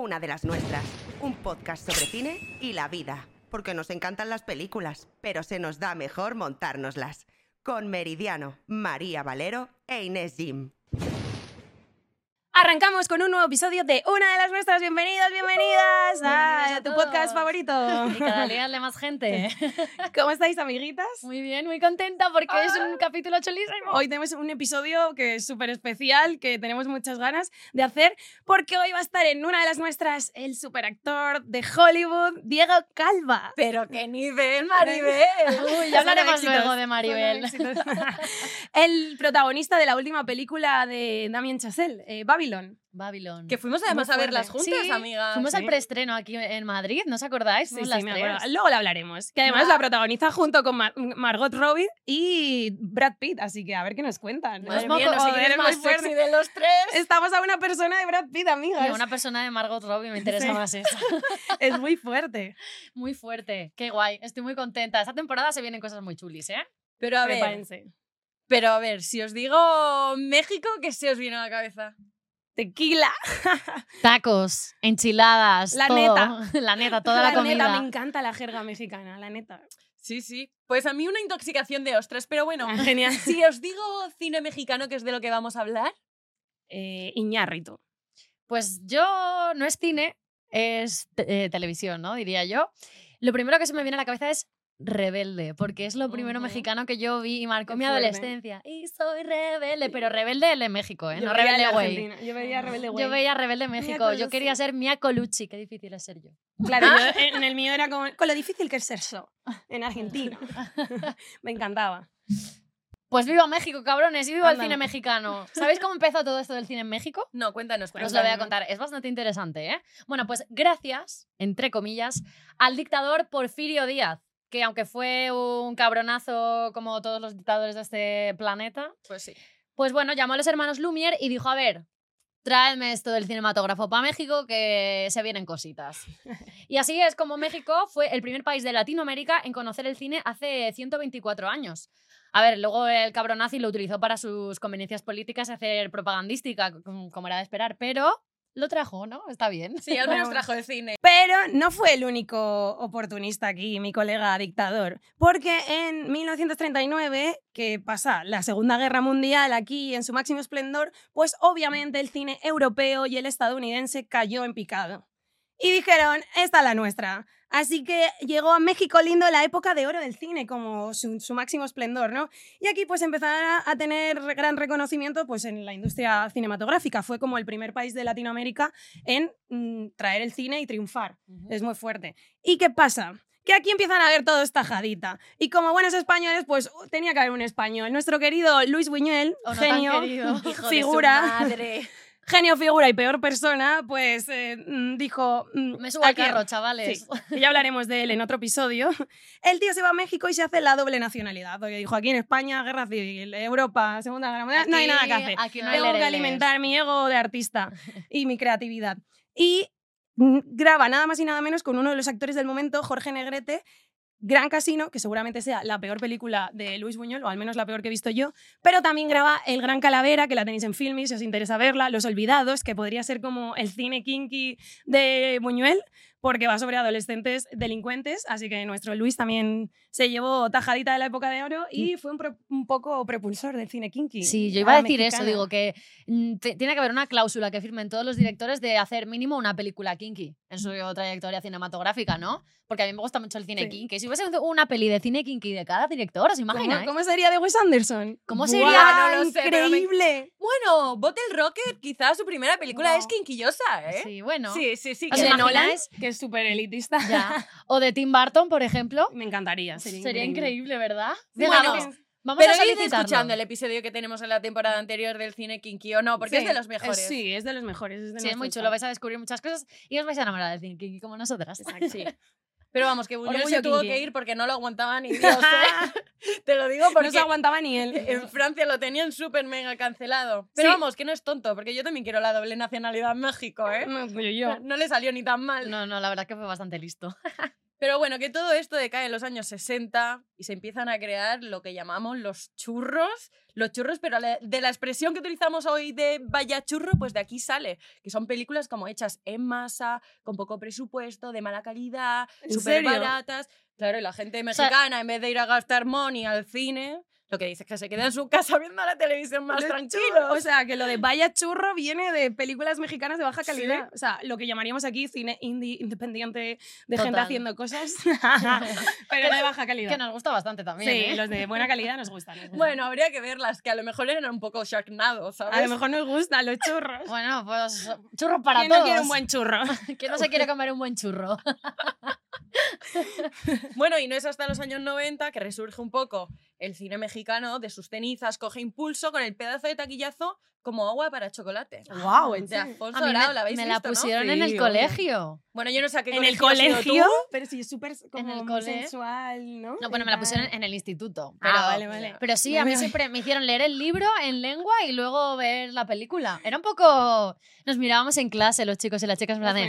Una de las nuestras. Un podcast sobre cine y la vida. Porque nos encantan las películas, pero se nos da mejor montárnoslas. Con Meridiano, María Valero e Inés Jim. Arrancamos con un nuevo episodio de una de las nuestras. Bienvenidos, bienvenidas a, Bienvenidos a tu podcast favorito. Y cada día más gente. ¿Cómo estáis, amiguitas? Muy bien, muy contenta porque es un capítulo chulísimo. Hoy tenemos un episodio que es súper especial, que tenemos muchas ganas de hacer, porque hoy va a estar en una de las nuestras el superactor de Hollywood, Diego Calva. Pero qué nivel, Maribel. Uy, ya hablaremos luego de Maribel. el protagonista de la última película de Damien Chazelle, eh, Babylon. Babylon. Que fuimos además a verlas juntas, Sí, amigas. Fuimos al sí. preestreno aquí en Madrid, ¿no os acordáis? Sí, las me acuerdo. Luego la hablaremos. Que además la protagoniza junto con Mar- Margot Robbie y Brad Pitt, así que a ver qué nos cuentan. Madre mía, no sé quién más sexy de los tres. Estamos a una persona de Brad Pitt, amigas. Y una persona de Margot Robbie me interesa más eso. Es muy fuerte. Muy fuerte. Qué guay. Estoy muy contenta. Esta temporada se vienen cosas muy chulis, ¿eh? Pero a ver, Prepárense. pero a ver, si os digo México, ¿qué se os viene a la cabeza? Tequila. Tacos, enchiladas, La todo. neta. La neta, toda la, comida. neta, me encanta la jerga mexicana, la neta. Sí, sí. Pues a mí una intoxicación de ostras, pero bueno, Ah, Genial. si os digo cine mexicano, que es de lo que vamos a hablar, Eh, Iñárritu. Pues yo no es cine, es eh, televisión, ¿no? Diría yo. Lo primero que se me viene a la cabeza es Rebelde, porque es lo primero mexicano que yo vi y marcó Qué mi fuerte. adolescencia. Y soy rebelde, pero rebelde el de México, ¿eh? Yo no rebelde el güey. Yo veía Rebelde Güey. Yo veía Rebelde México. Yo quería ser Mia Colucci. Qué difícil es ser yo. Claro, yo en el mío era como con lo difícil que es ser so en Argentina. me encantaba. Pues viva México, cabrones, y viva el Anda. cine mexicano. ¿Sabéis cómo empezó todo esto del cine en México? no, cuéntanos. Os lo voy a cuéntanos. contar. Es bastante interesante, ¿eh? Bueno, pues gracias, entre comillas, al dictador Porfirio Díaz, que aunque fue un cabronazo como todos los dictadores de este planeta, Pues sí. pues bueno, llamó a los hermanos Lumière y dijo, a ver, tráeme esto del cinematógrafo para México que se vienen cositas. Y así es como México fue el primer país de Latinoamérica en conocer el cine hace 124 años. A ver, luego el cabrón nazi lo utilizó para sus conveniencias políticas y hacer propagandística, como era de esperar, pero lo trajo, ¿no? Está bien. Sí, al menos Bueno. trajo el cine. Pero no fue el único oportunista aquí, mi colega dictador, porque en 1939, que pasa la Segunda Guerra Mundial aquí en su máximo esplendor, pues obviamente el cine europeo y el estadounidense cayó en picado. Y dijeron, esta es la nuestra. Así que llegó a México lindo la época de oro del cine, como su, su máximo esplendor, ¿no? Y aquí pues empezaron a, a tener gran reconocimiento pues en la industria cinematográfica. Fue como el primer país de Latinoamérica en mm, traer el cine y triunfar. Es muy fuerte. ¿Y qué pasa? Que aquí empiezan a ver todo esta jadita. Y como buenos españoles, pues tenía que haber un español. Nuestro querido Luis Buñuel, O no tan genio. Hijo de su figura, madre. Genio, figura y peor persona, pues eh, mm, dijo... mm, Me subo al carro, chavales. Sí, ya hablaremos de él en otro episodio. El tío se va a México y se hace la doble nacionalidad. Porque dijo, aquí en España, guerra civil, Europa, Segunda Guerra Mundial, no hay nada que hacer. aquí no Tengo que alimentar mi ego de artista y mi creatividad. Y mm, graba nada más y nada menos con uno de los actores del momento, Jorge Negrete, Gran Casino, que seguramente sea la peor película de Luis Buñuel, o al menos la peor que he visto yo, pero también graba El Gran Calavera, que la tenéis en Filmi, si os interesa verla, Los Olvidados, que podría ser como el cine kinky de Buñuel, porque va sobre adolescentes delincuentes, así que nuestro Luis también se llevó tajadita de la época de oro y fue un, pro- un poco propulsor del cine kinky. Sí, yo iba a decir eso, digo que mm, tiene que haber una cláusula que firmen todos los directores de hacer mínimo una película kinky en su trayectoria cinematográfica, ¿no? Porque a mí me gusta mucho el cine Sí. kinky. Si hubiese una peli de cine kinky de cada director, ¿os ¿Cómo, imagináis? cómo sería de Wes Anderson? ¿Cómo ¡Buah, sería? No lo sé, me- increíble! Bueno, Bottle Rocket, quizás su primera película No. es quinquillosa, ¿eh? Sí, bueno. sí, sí. sí, ¿Os que- de Nolan, que es súper elitista. Ya. O de Tim Burton, por ejemplo. Me encantaría. Sería, Sería increíble, ¿verdad? Bueno, vamos, Pero a solicitarlo. escuchando el episodio que tenemos en la temporada anterior del cine kinky o no, porque Sí, es de los mejores. sí, es de los mejores. es de Sí, es muy chulo, vais a descubrir muchas cosas y os vais a enamorar del cine kinky como nosotras. Sí. Pero vamos, que Buñuel se tuvo que ir porque no lo aguantaba ni Dios. ¿eh? Te lo digo No porque se aguantaba ni él. en Francia lo tenían súper mega cancelado. Pero Sí. vamos, que no es tonto, porque yo también quiero la doble nacionalidad en México, ¿eh? No, yo, yo. No le salió ni tan mal. No, no, la verdad que fue bastante listo. Pero bueno, que todo esto decae en los años 60 y se empiezan a crear lo que llamamos los churros. Los churros, pero de la expresión que utilizamos hoy de vaya churro, pues de aquí sale. Que son películas como hechas en masa, con poco presupuesto, de mala calidad, ¿En súper baratas. Claro, y la gente sea- mexicana, en vez de ir a gastar money al cine, lo que dice es que se queda en su casa viendo la televisión más tranquilo. O sea, que lo de vaya churro viene de películas mexicanas de baja Sí. calidad. O sea, lo que llamaríamos aquí cine indie independiente de gente Total. haciendo cosas, pero de baja calidad. Que nos gusta bastante también. sí, ¿eh? los de buena calidad nos gustan. nos gustan. Bueno, habría que verlas, que a lo mejor eran un poco Sharknado, ¿sabes? a lo mejor nos gustan los churros. Bueno, pues churros para ¿Quién todos. no quiere un buen churro? ¿Quién no se quiere comer un buen churro? Bueno, y no es hasta los años 90 que resurge un poco el cine mexicano de sus cenizas, coge impulso con el pedazo de taquillazo como agua para chocolate. Guau, ¿en De? Alfonso Dorado, me, ¿la habéis me visto, la no? pusieron en el colegio. Bueno, yo no sé a qué ¿En el colegio tú. Pero sí, es súper sensual, ¿no? No, bueno, me la pusieron en el instituto. Pero, Ah, vale, vale. pero sí, a mí siempre me hicieron leer el libro en lengua y luego ver la película. Era un poco... Nos mirábamos en clase los chicos y las chicas en ¿Os plan de,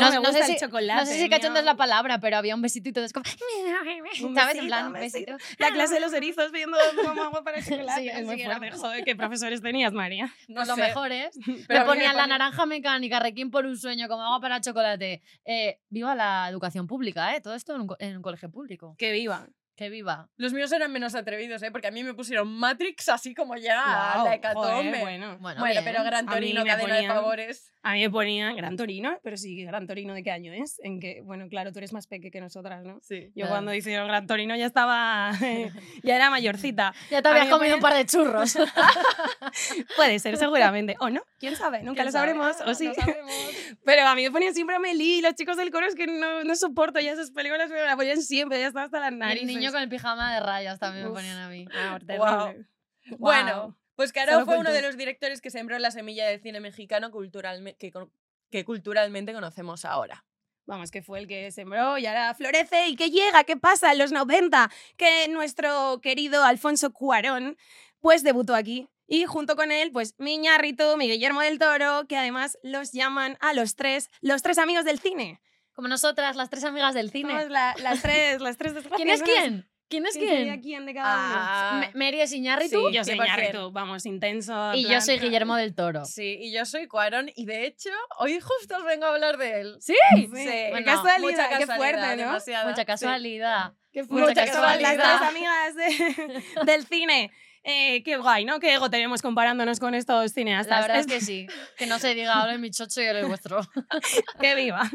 No, me no gusta sé el si, chocolate, no sé si cachondo es la palabra, pero había un besito y todo es como... Un ¿Sabes? En plan, un besito. La clase de los erizos viendo como agua para el chocolate. Sí, es muy sí, era- fuerte. Joder, ¿qué profesores tenías, María? No Pues lo mejor es... Pero me ponían la naranja mecánica, requiem por un sueño, como agua para el chocolate. Eh, viva la educación pública, ¿eh? Todo esto en un, en un colegio público. Que viva. Que viva. Los míos eran menos atrevidos, ¿eh? Porque a mí me pusieron Matrix así como ya Guau, la hecatombe. joder, bueno. Bueno, Bueno, bien. pero Gran Torino, cadena de ponían- favores. A mí me ponían Gran Torino, pero sí, Gran Torino de qué año es. En que, bueno, claro, tú eres más peque que nosotras, ¿no? Sí. Yo Claro. cuando hicieron Gran Torino ya estaba, ya era mayorcita. Ya te habías comido un par de churros. Puede ser, seguramente. O no, quién sabe, nunca ¿Quién lo sabremos. No O sí. sabemos. Pero a mí me ponían siempre a Meli, los chicos del coro es que no, no soporto ya esas películas, me la ponían siempre, ya estaba hasta las narices. Niño con el pijama de rayas también Uf. me ponían a mí. Ah. Bueno, pues Caro Solo fue uno de los directores que sembró la semilla del cine mexicano culturalme- que, que culturalmente conocemos ahora. Vamos, que fue el que sembró y ahora florece y que llega, ¿qué pasa en los 90? Que nuestro querido Alfonso Cuarón pues debutó aquí. Y junto con él, pues mi Ñarritu, mi Guillermo del Toro, que además los llaman a los tres, los tres amigos del cine. Como nosotras, las tres amigas del cine. Somos la- las tres, las tres. ¿Quién es quién? ¿Quién es ¿Quién sería quién? quién de cada uno? Ah, Me- Mary es Iñárritu yo soy 100%. Ñarritu, vamos, intenso. en y yo soy Guillermo del Toro. Sí, y yo soy Cuarón y de hecho hoy justo os vengo a hablar de él. ¿Sí? Sí, qué Bueno, casualidad, mucha qué casualidad, fuerte, ¿no? demasiada, Mucha sí. casualidad. Qué Mucha fuerte, las casualidad. tres amigas de- del cine. Eh, qué guay, ¿no? Qué ego tenemos comparándonos con estos cineastas. La verdad es que sí. Que no se diga ahora mi chocho y ahora el vuestro. que viva.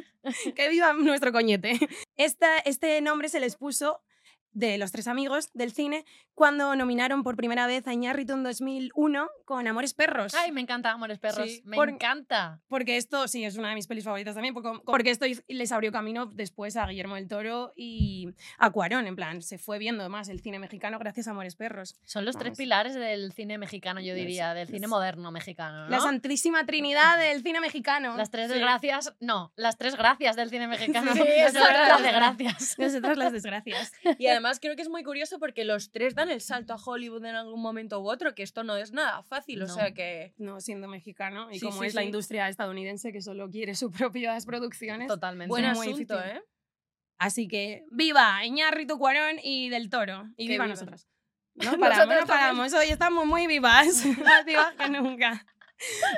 Que viva nuestro coñete. Esta, este nombre se les puso de los tres amigos del cine cuando nominaron por primera vez a Iñárritu en 2001 con Amores Perros. Ay, me encanta Amores Perros. Sí, me por- encanta. Porque esto, sí, es una de mis pelis favoritas también, porque, porque esto les abrió camino después a Guillermo del Toro y a Cuarón, en plan, se fue viendo más el cine mexicano gracias a Amores Perros. Son los tres pilares del cine mexicano, yo diría, del cine moderno mexicano. ¿no? La santísima trinidad del cine mexicano. Las tres Sí. desgracias, no, las tres gracias del cine mexicano. Sí, Nosotras las- desgracias. Nosotras las desgracias. Y además creo que es muy curioso porque los tres dan el salto a Hollywood en algún momento u otro, que esto no es nada fácil, o sea que... No siendo mexicano y Sí, como sí, es la industria estadounidense que solo quiere sus propias producciones. Totalmente. Buen muy asunto, difícil. ¿eh? Así que viva Iñárritu, Cuarón y Del Toro. Y Que viva viva. nosotras. No paramos, no paramos. Hoy estamos muy vivas. Más vivas que nunca.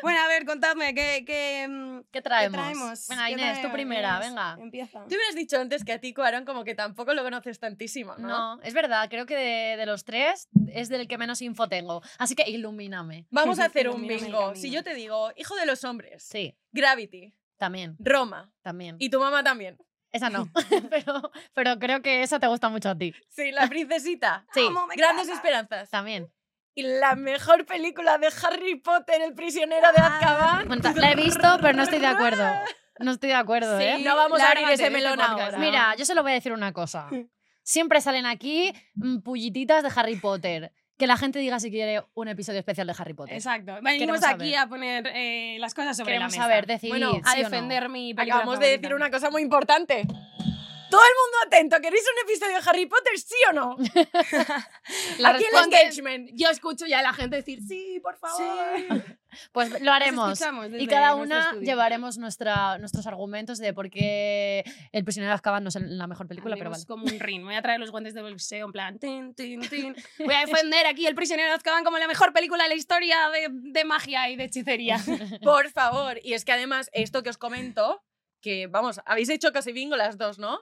Bueno, a ver, contadme, ¿qué, qué, mm, ¿Qué qué traemos? traemos? Venga, ¿Qué Inés, tú traemos, primera, Inés? venga. Empieza. Tú me has dicho antes que a ti, Cuarón, como que tampoco lo conoces tantísimo, ¿no? No, es verdad, creo que de, de los tres es del que menos info tengo. Así que ilumíname. Vamos a hacer un bingo. Si yo te digo, hijo de los hombres, Sí, Gravity, también, Roma también. y tu mamá también. Esa no, pero, pero creo que esa te gusta mucho a ti. Sí, La Princesita. Sí, Grandes. Esperanzas. también. Y la mejor película de Harry Potter, El prisionero de Azkaban. Bueno, ta- la he visto, pero no estoy de acuerdo. No estoy de acuerdo, Sí, ¿eh? No vamos a abrir ese este melón ahora. Mira, yo solo voy a decir una cosa. Siempre salen aquí mm, pullititas de Harry Potter. Que la gente diga si quiere un episodio especial de Harry Potter. Exacto. Venimos Queremos aquí saber. a poner eh, las cosas sobre Queremos la mesa. saber, decidir. Bueno, a defender mi película Acabamos de decir una cosa muy importante. Todo el mundo atento. ¿Queréis un episodio de Harry Potter, sí o no? La Aquí el engagement. Yo escucho ya a la gente decir, sí, por favor. Pues lo haremos. Y cada una llevaremos nuestra, nuestros argumentos de por qué El prisionero de Azkaban no es la mejor película, pero vale. Como un ring. Voy a traer los guantes de boxeo en plan. tin, tin, tin. Voy a defender aquí El prisionero de Azkaban como la mejor película de la historia de, de magia y de hechicería. Por favor. Y es que además, esto que os comento, que vamos, habéis hecho casi bingo las dos, ¿no?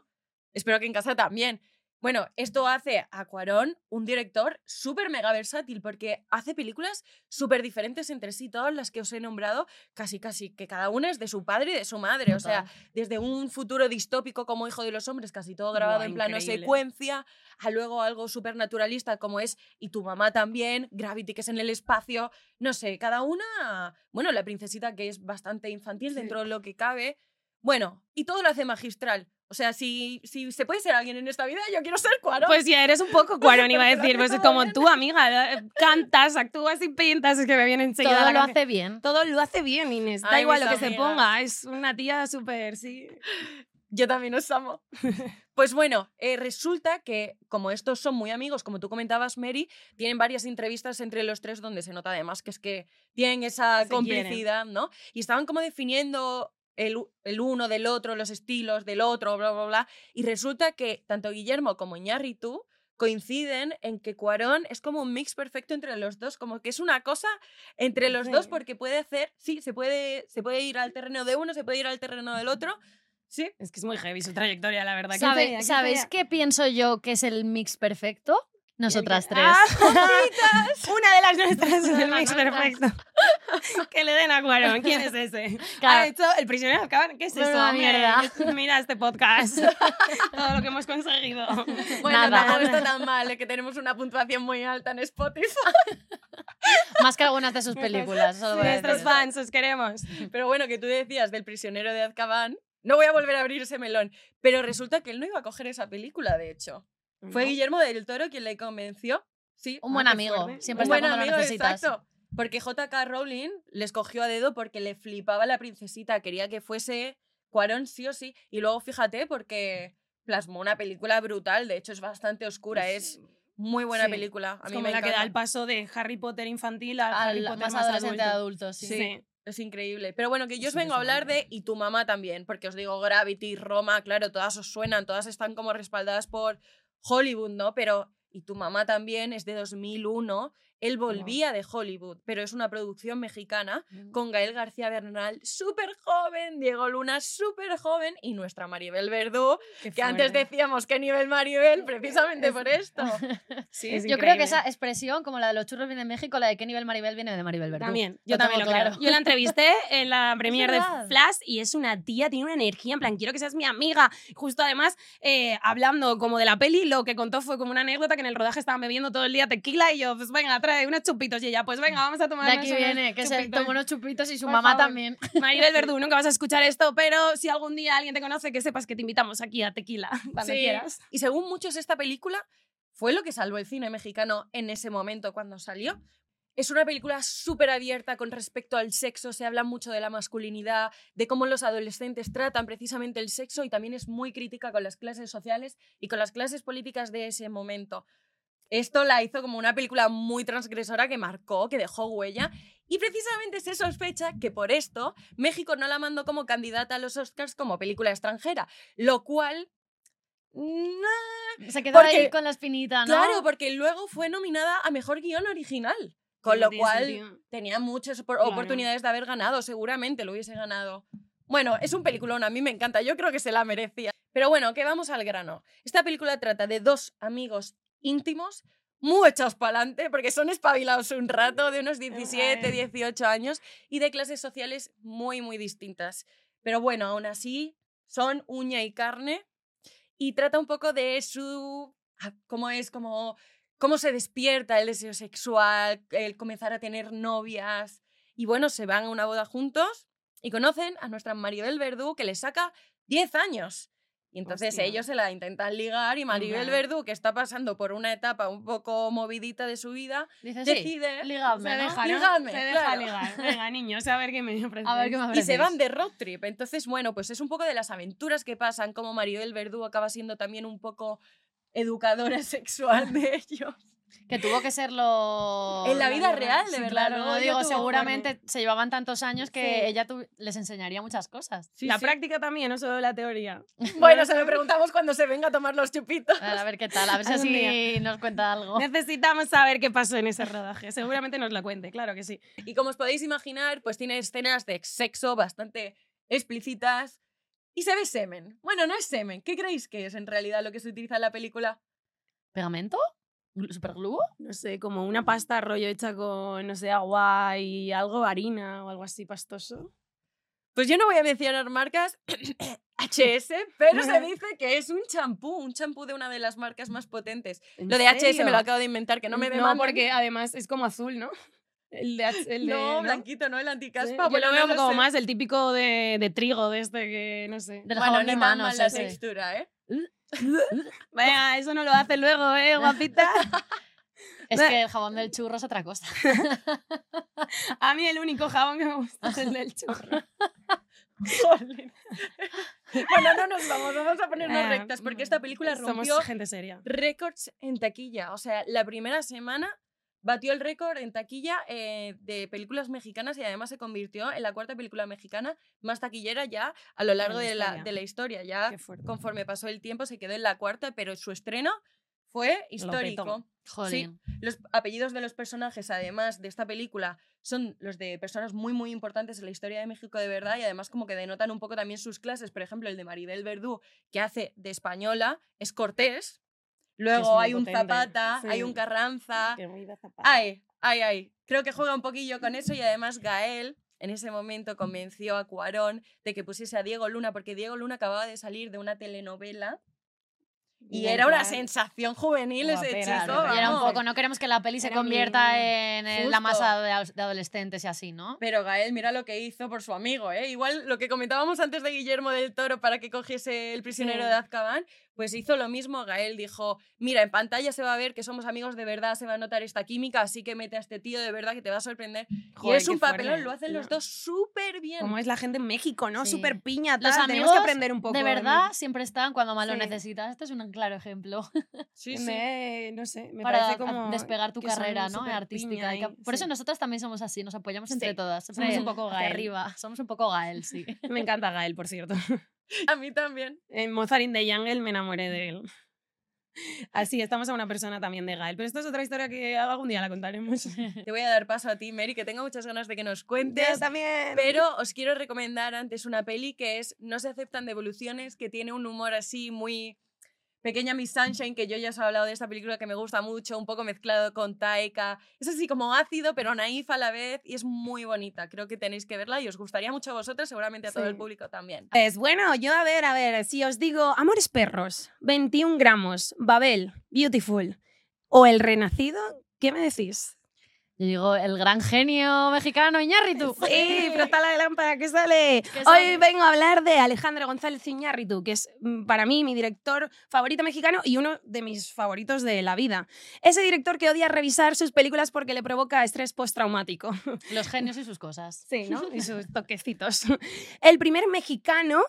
Espero que en casa también. Bueno, esto hace a Cuarón un director súper mega versátil porque hace películas súper diferentes entre sí, todas las que os he nombrado, casi casi que cada una es de su padre y de su madre. O sea, desde un futuro distópico como Hijo de los Hombres, casi todo grabado en plano increíble. secuencia, a luego algo súper naturalista como es Y tu mamá también, Gravity que es en el espacio, no sé, cada una, bueno, la princesita que es bastante infantil Sí. dentro de lo que cabe, bueno, y todo lo hace magistral. O sea, si, si se puede ser alguien en esta vida, yo quiero ser Cuarón. Pues ya eres un poco Cuarón, iba a decir. Pues como tú, amiga. eh, Cantas, actúas y pintas. Es que me viene enseguida. Todo la lo hace bien. Todo lo hace bien, Inés. Da Ay, igual mis lo que se ponga. Es una tía súper, sí. Yo también os amo. Pues bueno, eh, resulta que como estos son muy amigos, como tú comentabas, Mary, tienen varias entrevistas entre los tres donde se nota además que es que tienen esa Se complicidad, ¿no? Y estaban como definiendo el, uno del otro, los estilos del otro, bla, bla, bla. Y resulta que tanto Guillermo como Iñárritu coinciden en que Cuarón es como un mix perfecto entre los dos, como que es una cosa entre los dos porque puede hacer, sí, se puede, se puede ir al terreno de uno, se puede ir al terreno del otro, sí, Es que es muy heavy su trayectoria, la verdad. ¿Quién ¿Sabe- ¿Sabéis qué pienso yo que es el mix perfecto? Nosotras tres. ¡Ah! Una de las nuestras es el mix perfecto. que le den a Cuarón. ¿Quién es ese? Claro. Ha hecho el prisionero de Azkaban. ¿Qué es eso? Mierda. Mira este podcast. Todo lo que hemos conseguido. Bueno, Nada. tampoco está tan mal, es que tenemos una puntuación muy alta en Spotify. Más que algunas de sus películas. a Nuestros fans, os queremos. Pero bueno, que tú decías del prisionero de Azkaban, no voy a volver a abrir ese melón, pero resulta que él no iba a coger esa película, de hecho. Fue Guillermo del Toro quien le convenció. Sí, Un buen Ah, amigo. fuerte. Siempre un está buen cuando lo amigo, necesitas. exacto. Porque J.K. Rowling le escogió a dedo porque le flipaba la princesita, quería que fuese Cuarón sí o sí. Y luego fíjate, porque plasmó una película brutal, de hecho es bastante oscura, es muy buena Sí. película. A Es mí como me la que da el paso de Harry Potter infantil a Harry Al Potter más más, adolescente adulto. adulto, sí. Sí. Es increíble. Pero bueno, que yo os vengo a hablar de Y tu mamá también, porque os digo Gravity, Roma, claro, todas os suenan, todas están como respaldadas por Hollywood, ¿no? Pero Y tu mamá también es de 2001. Él volvía de Hollywood, pero es una producción mexicana con Gael García Bernal, súper joven, Diego Luna, súper joven, y nuestra Maribel Verdú, que antes decíamos que nivel Maribel, precisamente por esto. Sí, es Yo creo que esa expresión, como la de los churros viene de México, la de qué nivel Maribel viene de Maribel Verdú. También, yo Lo también lo claro. creo. Yo la entrevisté en la premier de. Flash y es una tía, tiene una energía, en plan, quiero que seas mi amiga. Justo además, eh, hablando como de la peli, lo que contó fue como una anécdota que en el rodaje estaban bebiendo todo el día tequila y yo, pues venga, trae unos chupitos. Y ella, pues venga, vamos a tomar De aquí viene, que se tomó unos chupitos y su Por mamá favor. también. Maribel Verdú, nunca vas a escuchar esto, pero si algún día alguien te conoce, que sepas que te invitamos aquí a tequila, cuando Sí. quieras. Y según muchos, esta película fue lo que salvó el cine mexicano en ese momento cuando salió. Es una película súper abierta con respecto al sexo, se habla mucho de la masculinidad, de cómo los adolescentes tratan precisamente el sexo y también es muy crítica con las clases sociales y con las clases políticas de ese momento. Esto la hizo como una película muy transgresora que marcó, que dejó huella y precisamente se sospecha que por esto México no la mandó como candidata a los Oscars como película extranjera, lo cual... nah, Se quedó Porque- ahí con la espinita, ¿no? Claro, porque luego fue nominada a Mejor Guión Original. Con lo cual sentido. tenía muchas Claro. oportunidades de haber ganado, seguramente lo hubiese ganado. Bueno, es un peliculón, a mí me encanta, yo creo que se la merecía. Pero bueno, que vamos al grano. Esta película trata de dos amigos íntimos, muy echados para adelante, porque son espabilados un rato, de unos 17, Ay. 18 años, y de clases sociales muy, muy distintas. Pero bueno, aún así, son uña y carne, y trata un poco de su... ah, cómo es, como cómo se despierta el deseo sexual, el comenzar a tener novias. Y bueno, se van a una boda juntos y conocen a nuestra Maribel Verdú, que les saca 10 años. Y entonces Hostia. ellos se la intentan ligar y Maribel. Verdú, que está pasando por una etapa un poco movidita de su vida, Dice, sí, decide ligadme, Se ¿no? deja, ¿no? Ligadme, Se deja claro. ligar. Venga, niños, a ver qué me ofrecéis. A ver qué me y se van de road trip. Entonces, bueno, pues es un poco de las aventuras que pasan, como Maribel Verdú acaba siendo también un poco educadora sexual de ellos. Que tuvo que serlo... En la la vida real, de Sí, verdad. claro, ella digo, seguramente se llevaban tantos años que Sí. ella tu- les enseñaría muchas cosas. Sí, la sí. práctica también, no solo la teoría. Bueno, se lo preguntamos cuando se venga a tomar los chupitos. A ver qué tal, a ver si así nos cuenta algo. Necesitamos saber qué pasó en ese rodaje. Seguramente nos lo cuente, claro que sí. Y como os podéis imaginar, pues tiene escenas de sexo bastante explícitas y se ve semen. Bueno, no es semen. ¿Qué creéis que es en realidad lo que se utiliza en la película? ¿Pegamento? ¿Glu- ¿Superglue? No sé, como una pasta rollo hecha con, no sé, agua y algo, harina o algo así pastoso. Pues yo no voy a mencionar marcas HS, pero se dice que es un champú, un champú de una de las marcas más potentes. ¿En Lo de HS me serio? lo acabo de inventar, que no me No, demanden. porque además es como azul, ¿no? El de, el de- no, ¿no? blanquito, ¿no? El Sí, anticaspa. Yo bueno, lo no veo como sé. más el típico de, de trigo, de este que no sé. Del Bueno, jabón ni de mal la textura, ¿eh? Venga, eso no lo hace luego, ¿eh, guapita? Es que el jabón del churro es otra cosa. A mí el único jabón que me gusta es el del churro. Bueno, no nos vamos, vamos a ponernos Ah, rectas, porque esta película Somos rompió gente seria. récords en taquilla. O sea, la primera semana batió el récord en taquilla eh, de películas mexicanas y además se convirtió en la cuarta película mexicana más taquillera ya a lo largo la de la, historia. de la historia. Ya conforme pasó el tiempo se quedó en la cuarta, pero su estreno fue histórico. Jolín. Los apellidos de los personajes, además de esta película, son los de personas muy, muy importantes en la historia de México de verdad y además como que denotan un poco también sus clases. Por ejemplo, el de Maribel Verdú, que hace de española, es Cortés. Luego hay un potente, Zapata, hay sí. un Carranza. Que zapato. Ay, ay, ay. Creo que juega un poquillo con eso y además Gael en ese momento convenció a Cuarón de que pusiese a Diego Luna porque Diego Luna acababa de salir de una telenovela y era una sensación juvenil ese chico. era un poco, no queremos que la peli se Era convierta en, la masa de adolescentes y así, ¿no? Pero Gael, mira lo que hizo por su amigo, ¿eh? Igual lo que comentábamos antes de Guillermo del Toro para que cogiese el prisionero Sí. de Azkaban, pues hizo lo mismo. Gael dijo, mira, en pantalla se va a ver que somos amigos de verdad, se va a notar esta química, así que mete a este tío de verdad que te va a sorprender. Joder, y es un papelón, fuerte. lo hacen los dos súper bien. Como es la gente en México, ¿no? Sí. Súper piña, Los tal. Tenemos amigos, que aprender un poco. de verdad, siempre están cuando más lo Sí. necesitas. Este es un claro ejemplo Sí, sí. Me- no sé, me para parece como despegar tu carrera, ¿no? Artística. y- Por eso sí. nosotras también somos así, nos apoyamos entre Sí, todas. somos un poco Gael. arriba. Somos un poco Gael, sí. Me encanta Gael, por cierto. A mí también. En Mozart in the Jungle me enamoré de él. Así, estamos a una persona también de Gael. Pero esto es otra historia que algún día la contaremos. Te voy a dar paso a ti, Mary, que tengo muchas ganas de que nos cuentes. también. Pero os quiero recomendar antes una peli que es No se aceptan devoluciones, que tiene un humor así muy pequeña Miss Sunshine, que yo ya os he hablado de esta película que me gusta mucho, un poco mezclado con Taika. Es así como ácido, pero naif a la vez y es muy bonita. Creo que tenéis que verla y os gustaría mucho a vosotras, seguramente a todo Sí. el público también. Pues bueno, yo a ver, a ver, si os digo Amores Perros, 21 gramos, Babel, Beautiful o El Renacido, ¿qué me decís? Yo digo, el gran genio mexicano Iñárritu. Sí, frota la lámpara que sale. ¿Qué Hoy sale? vengo a hablar de Alejandro González Iñárritu, que es mm, para mí mi director favorito mexicano y uno de mis favoritos de la vida. Ese director que odia revisar sus películas porque le provoca estrés postraumático. Los genios y sus cosas. Sí, ¿no? Y sus toquecitos. El primer mexicano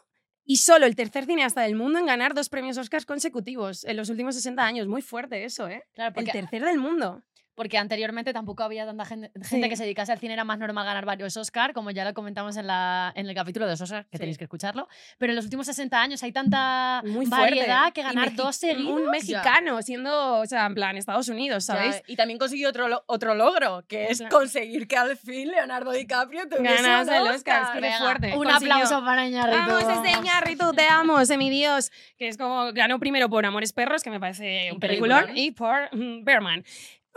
y solo el tercer cineasta del mundo en ganar dos premios Oscars consecutivos en los últimos 60 años. Muy fuerte eso, ¿eh? Claro, El tercer del mundo. Porque anteriormente tampoco había tanta gente, gente Sí. que se dedicase al cine, era más normal ganar varios Oscar, como ya lo comentamos en, la, en el capítulo de los Oscar, que Sí. tenéis que escucharlo. Pero en los últimos 60 años hay tanta Muy variedad que ganar dos seguidos. Un mexicano, siendo, o sea, en plan, Estados Unidos, Ya, ¿sabéis? y también consiguió otro, lo- otro logro, que es Claro. conseguir que al fin Leonardo DiCaprio tuviese Ganase un el Oscar, es que fuerte. Un Consiguió- aplauso para Iñárritu. Vamos, ese Iñárritu, te amo, semidios. Que es como, ganó primero por Amores Perros, que me parece un peliculón. y por mm, Berman.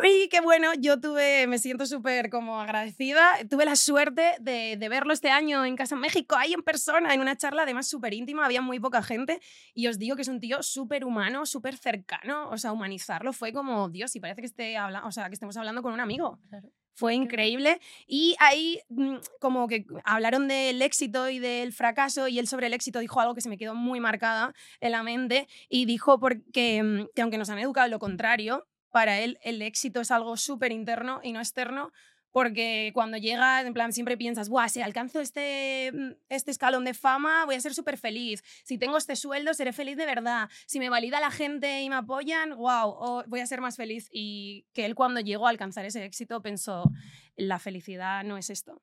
Y qué bueno, yo tuve, me siento súper como agradecida. Tuve la suerte de, de verlo este año en Casa México, ahí en persona, en una charla además súper íntima, había muy poca gente. Y os digo que es un tío súper humano, súper cercano. O sea, humanizarlo fue como, Dios, y parece que, esté habla o sea, que estemos hablando con un amigo. Claro. Fue increíble. Y ahí, mm, como que hablaron del éxito y del fracaso, y él sobre el éxito dijo algo que se me quedó muy marcada en la mente, y dijo porque, mm, que aunque nos han educado lo contrario, para él el éxito es algo súper interno y no externo, porque cuando llegas, en plan, siempre piensas, Buah, si alcanzo este, mm, este escalón de fama, voy a ser súper feliz. Si tengo este sueldo, seré feliz de verdad. Si me valida la gente y me apoyan, wow, voy a ser más feliz. Y que él cuando llegó a alcanzar ese éxito pensó, la felicidad no es esto.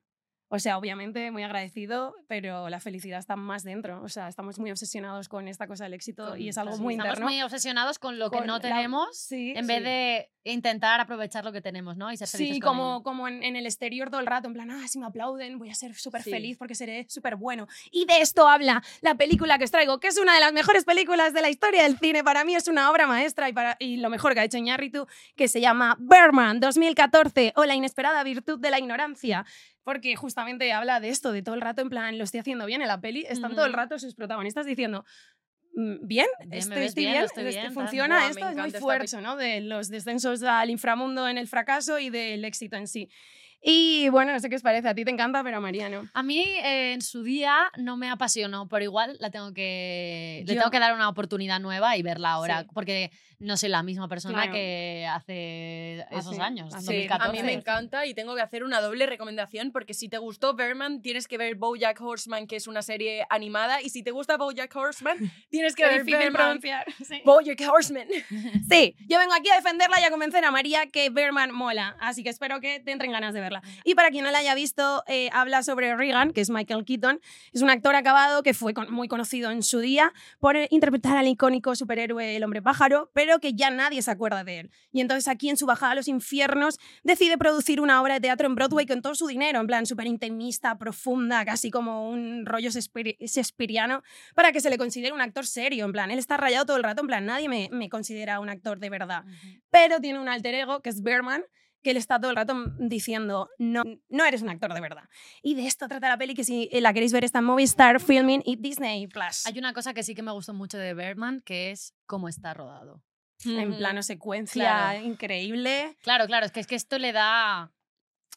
O sea, obviamente muy agradecido, pero la felicidad está más dentro. O sea, estamos muy obsesionados con esta cosa del éxito y es algo muy Estamos interno. muy obsesionados con lo que no la- tenemos Sí, en sí. vez de intentar aprovechar lo que tenemos, ¿no? Y ser felices Sí, con como, ello. como en, en el exterior todo el rato, en plan, ah, si me aplauden, voy a ser súper Sí. feliz porque seré súper bueno. Y de esto habla la película que os traigo, que es una de las mejores películas de la historia del cine. Para mí es una obra maestra y, para, y lo mejor que ha hecho Iñárritu, que se llama Berman 2014 o La inesperada virtud de la ignorancia. Porque justamente habla de esto, de todo el rato, en plan, lo estoy haciendo bien en la peli. Están todo el rato sus protagonistas diciendo, "Mm, bien, Bien, estoy, bien, bien, lo estoy este, bien, tal". funciona Buah, esto, es muy fuerte, ¿no? De los descensos al inframundo en el fracaso y del éxito en sí. Y bueno, no sé qué os parece, a ti te encanta, pero a María no. A mí eh, en su día no me apasionó, pero igual la tengo que, le tengo que dar una oportunidad nueva y verla ahora, Sí. porque no soy la misma persona Claro. que hace esos Hace- años, hace- Sí, a 2014. mí me encanta y tengo que hacer una doble recomendación porque si te gustó Berman tienes que ver BoJack Horseman que es una serie animada y si te gusta BoJack Horseman tienes que ver Berman. Sí. BoJack Horseman. Sí, yo vengo aquí a defenderla y a convencer a María que Berman mola, así que espero que te entren ganas de verla. Y para quien no la haya visto, eh, habla sobre Regan, que es Michael Keaton. Es un actor acabado que fue con- muy conocido en su día por eh, interpretar al icónico superhéroe El Hombre Pájaro, pero que ya nadie se acuerda de él. Y entonces aquí en su bajada a los infiernos decide producir una obra de teatro en Broadway con todo su dinero, en plan súper intimista, profunda, casi como un rollo shakespeariano, para que se le considere un actor serio, en plan, él está rayado todo el rato, en plan, nadie me, me considera un actor de verdad. Pero tiene un alter ego, que es Berman, que él está todo el rato diciendo, no, no eres un actor de verdad. Y de esto trata la peli, que si la queréis ver está en Movistar, Filming y Disney+. Plus. Hay una cosa que sí que me gustó mucho de Bergman, que es cómo está rodado. En plano secuencia, Claro. increíble. Claro, claro, es que, es que esto le da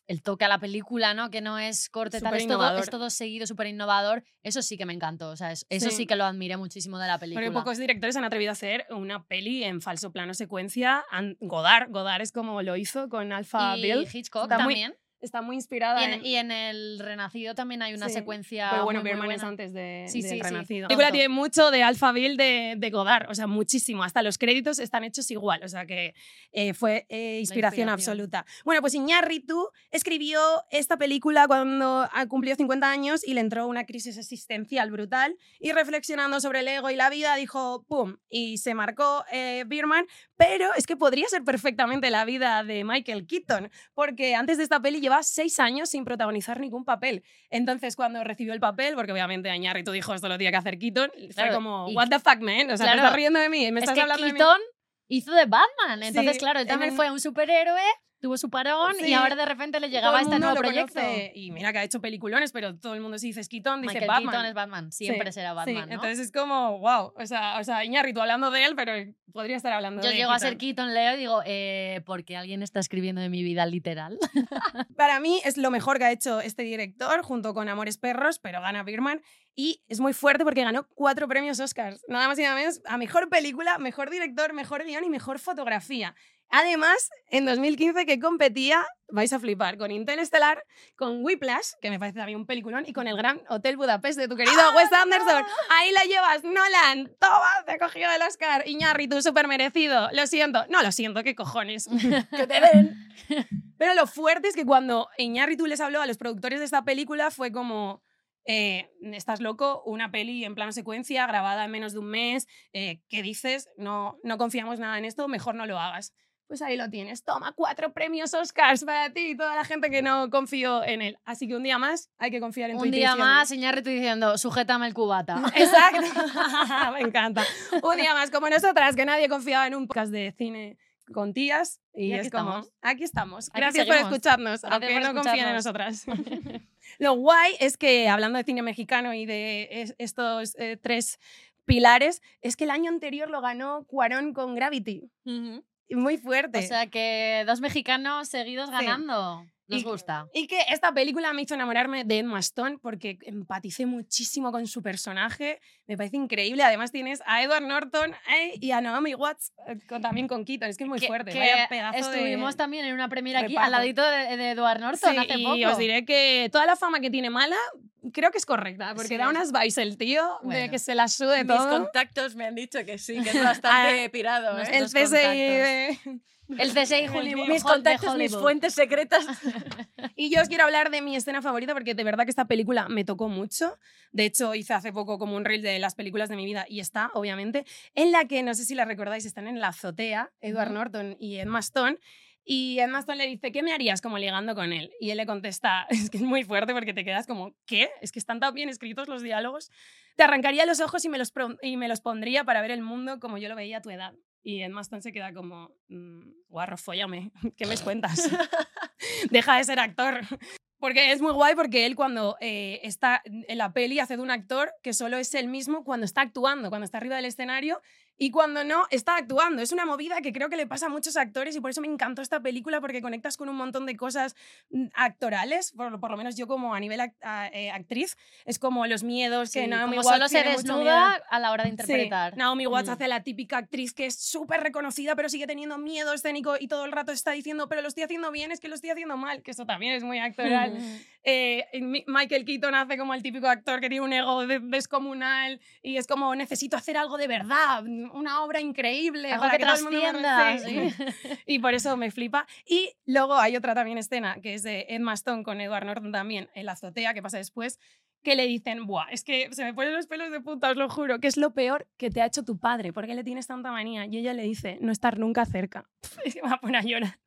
el toque a la película, ¿no? Que no es corte, tal, Súper es todo, es todo seguido, súper innovador. Eso sí que me encantó, o sea, es- eso sí. Sí. que lo admiré muchísimo de la película. Porque pocos directores han atrevido a hacer una peli en falso plano secuencia. Godard, Godard es como lo hizo con Alpha y Bill. Hitchcock Está muy- también. Está muy inspirada Y en... en, y en el Renacido también hay una Sí, secuencia. Pero bueno, muy, es antes de, Sí, sí, sí. Renacido. La película tiene mucho de Alphaville de, de Godard, o sea, muchísimo. Hasta los créditos están hechos igual, o sea que eh, fue eh, inspiración, inspiración. absoluta. Bueno, pues Iñárritu escribió esta película cuando ah, cumplió 50 años y le entró una crisis existencial brutal y reflexionando sobre el ego y la vida dijo ¡pum! y se marcó eh, Birman, pero es que podría ser perfectamente la vida de Michael Keaton, porque antes de esta peli lleva seis años sin protagonizar ningún papel. Entonces, cuando recibió el papel, porque obviamente Iñárritu dijo esto lo tenía que hacer Keaton, fue Claro, como, y what the fuck, man? O sea, claro, te estás riendo de mí, me Es estás que hablando de mí. Keaton hizo de Batman. Entonces, Sí, claro, él también fue un superhéroe, tuvo su parón y Sí. ahora de repente le llegaba este nuevo proyecto. conoce, y mira que ha hecho peliculones, pero todo el mundo si dices Keaton, dice Michael Batman. Keaton es Batman, siempre Sí, será sí, Batman. ¿no? Entonces es como, wow. O sea, o sea Iñárritu hablando de él, pero podría estar hablando Yo de llego a ser Keaton. Keaton, leo y digo, eh, porque alguien está escribiendo de mi vida literal. Para mí es lo mejor que ha hecho este director, junto con Amores Perros, pero gana Birman. Y es muy fuerte porque ganó cuatro premios Oscars. Nada más y nada menos a mejor película, mejor director, mejor guion y mejor fotografía. Además, en 2015 que competía, vais a flipar, con Interestelar, con Whiplash, que me parece también un peliculón, y con el Gran Hotel Budapest de tu querido Wes Anderson. Ahí la llevas, Nolan. Toma, te ha cogido el Oscar. Iñárritu, súper merecido. Lo siento. No, lo siento, qué cojones. que te den. Pero lo fuerte es que cuando Iñárritu les habló a los productores de esta película fue como... eh, estás loco, una peli en plano secuencia, grabada en menos de un mes, eh, ¿qué dices? No, no confiamos nada en esto, mejor no lo hagas. Pues ahí lo tienes, toma cuatro premios Oscars para ti y toda la gente que no confió en él. Así que un día más hay que confiar en tu Un día intuición. más, Iñárritu diciendo, sujétame el cubata. Exacto. Me encanta. Un día más, como nosotras, que nadie confiaba en un podcast de cine con tías. Y, Y aquí es como, estamos. aquí estamos. Aquí Gracias por escucharnos, Gracias aunque por no confíen en nosotras. Lo guay es que, hablando de cine mexicano y de es- estos eh, tres pilares, es que el año anterior lo ganó Cuarón con Gravity. Ujú. Muy fuerte. O sea que dos mexicanos seguidos ganando. Nos Y- gusta. Y que esta película me hizo enamorarme de Emma Stone porque empaticé muchísimo con su personaje. Me parece increíble. Además tienes a Edward Norton eh, y a Naomi Watts eh, con- también con Keaton. Es que es muy Que- fuerte. que Vaya pedazo de- estuvimos también en una premiere aquí al ladito de, de Edward Norton Sí, hace y poco. os diré que toda la fama que tiene mala creo que es correcta, porque Sí, da unas vibes el tío de Bueno. que se la sude Mis todo. contactos me han dicho que sí, que es bastante pirado. ¿eh? El CSI contactos. de- El CSI Hollywood. Mis contactos, mis fuentes secretas. Y yo os quiero hablar de mi escena favorita porque de verdad que esta película me tocó mucho. De hecho, hice hace poco como un reel de las películas de mi vida y está, obviamente, en la que, no sé si la recordáis, están en la azotea, Edward. Norton y Emma Stone. Y Emma Stone le dice, ¿qué me harías como ligando con él? Y él le contesta, es que es muy fuerte porque te quedas como, ¿qué? Es que están tan bien escritos los diálogos. Te arrancaría los ojos y me los, y me los pondría para ver el mundo como yo lo veía a tu edad. Y Emma Stone se queda como, "Mm, guarro, fóllame, ¿qué me cuentas? Deja de ser actor. Porque es muy guay porque él cuando eh, está en la peli hace de un actor que solo es él mismo cuando está actuando, cuando está arriba del escenario y cuando no está actuando. Es una movida que creo que le pasa a muchos actores y por eso me encantó esta película porque conectas con un montón de cosas mm, actorales, por, por lo menos yo como a nivel act- a- eh, actriz, es como los miedos que Sí, Naomi como Watts solo se desnuda a la hora de Sí, interpretar. Naomi Watts Mm. hace la típica actriz que es súper reconocida, pero sigue teniendo miedo escénico y todo el rato está diciendo, pero lo estoy haciendo bien, es que lo estoy haciendo mal, que eso también es muy actoral. Eh, Michael Keaton hace como el típico actor que tiene un ego de- descomunal y es como, necesito hacer algo de verdad, una obra increíble. Algo que trascienda. respete". sí. Y por eso me flipa. Y luego hay otra también escena que es de Emma Stone con Edward Norton también en la azotea, que pasa después, que le dicen, Buah, es que se me ponen los pelos de punta, os lo juro, que es lo peor que te ha hecho tu padre, ¿por qué le tienes tanta manía? Y ella le dice, no estar nunca cerca. Es que me va a poner a llorar.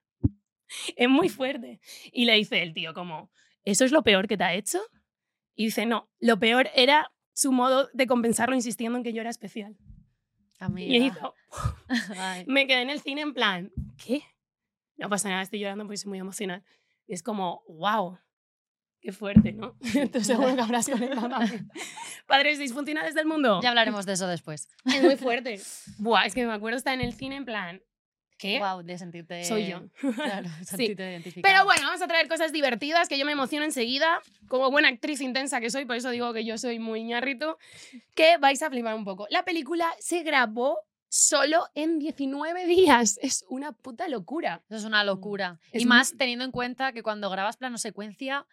Es muy fuerte. Y le dice el tío como, ¿eso es lo peor que te ha hecho? Y dice, no, lo peor era su modo de compensarlo insistiendo en que yo era especial. Amiga. Y me quedé en el cine en plan, ¿qué? No pasa nada, estoy llorando porque soy muy emocional. Y es como, wow, qué fuerte, ¿no? Tú seguro que habrás conectado también. Padres disfuncionales del mundo. Ya hablaremos de eso después. Es muy fuerte. Buah, es que me acuerdo estar en el cine en plan, ¿qué? Wow, de sentirte. Soy yo. Claro, Sí. sentirte identificada. Pero bueno, vamos a traer cosas divertidas que yo me emociono enseguida, como buena actriz intensa que soy, por eso digo que yo soy muy ñarrito, que vais a flipar un poco. La película se grabó solo en 19 días. Es una puta locura. Eso es una locura. Es y más teniendo en cuenta que cuando grabas plano secuencia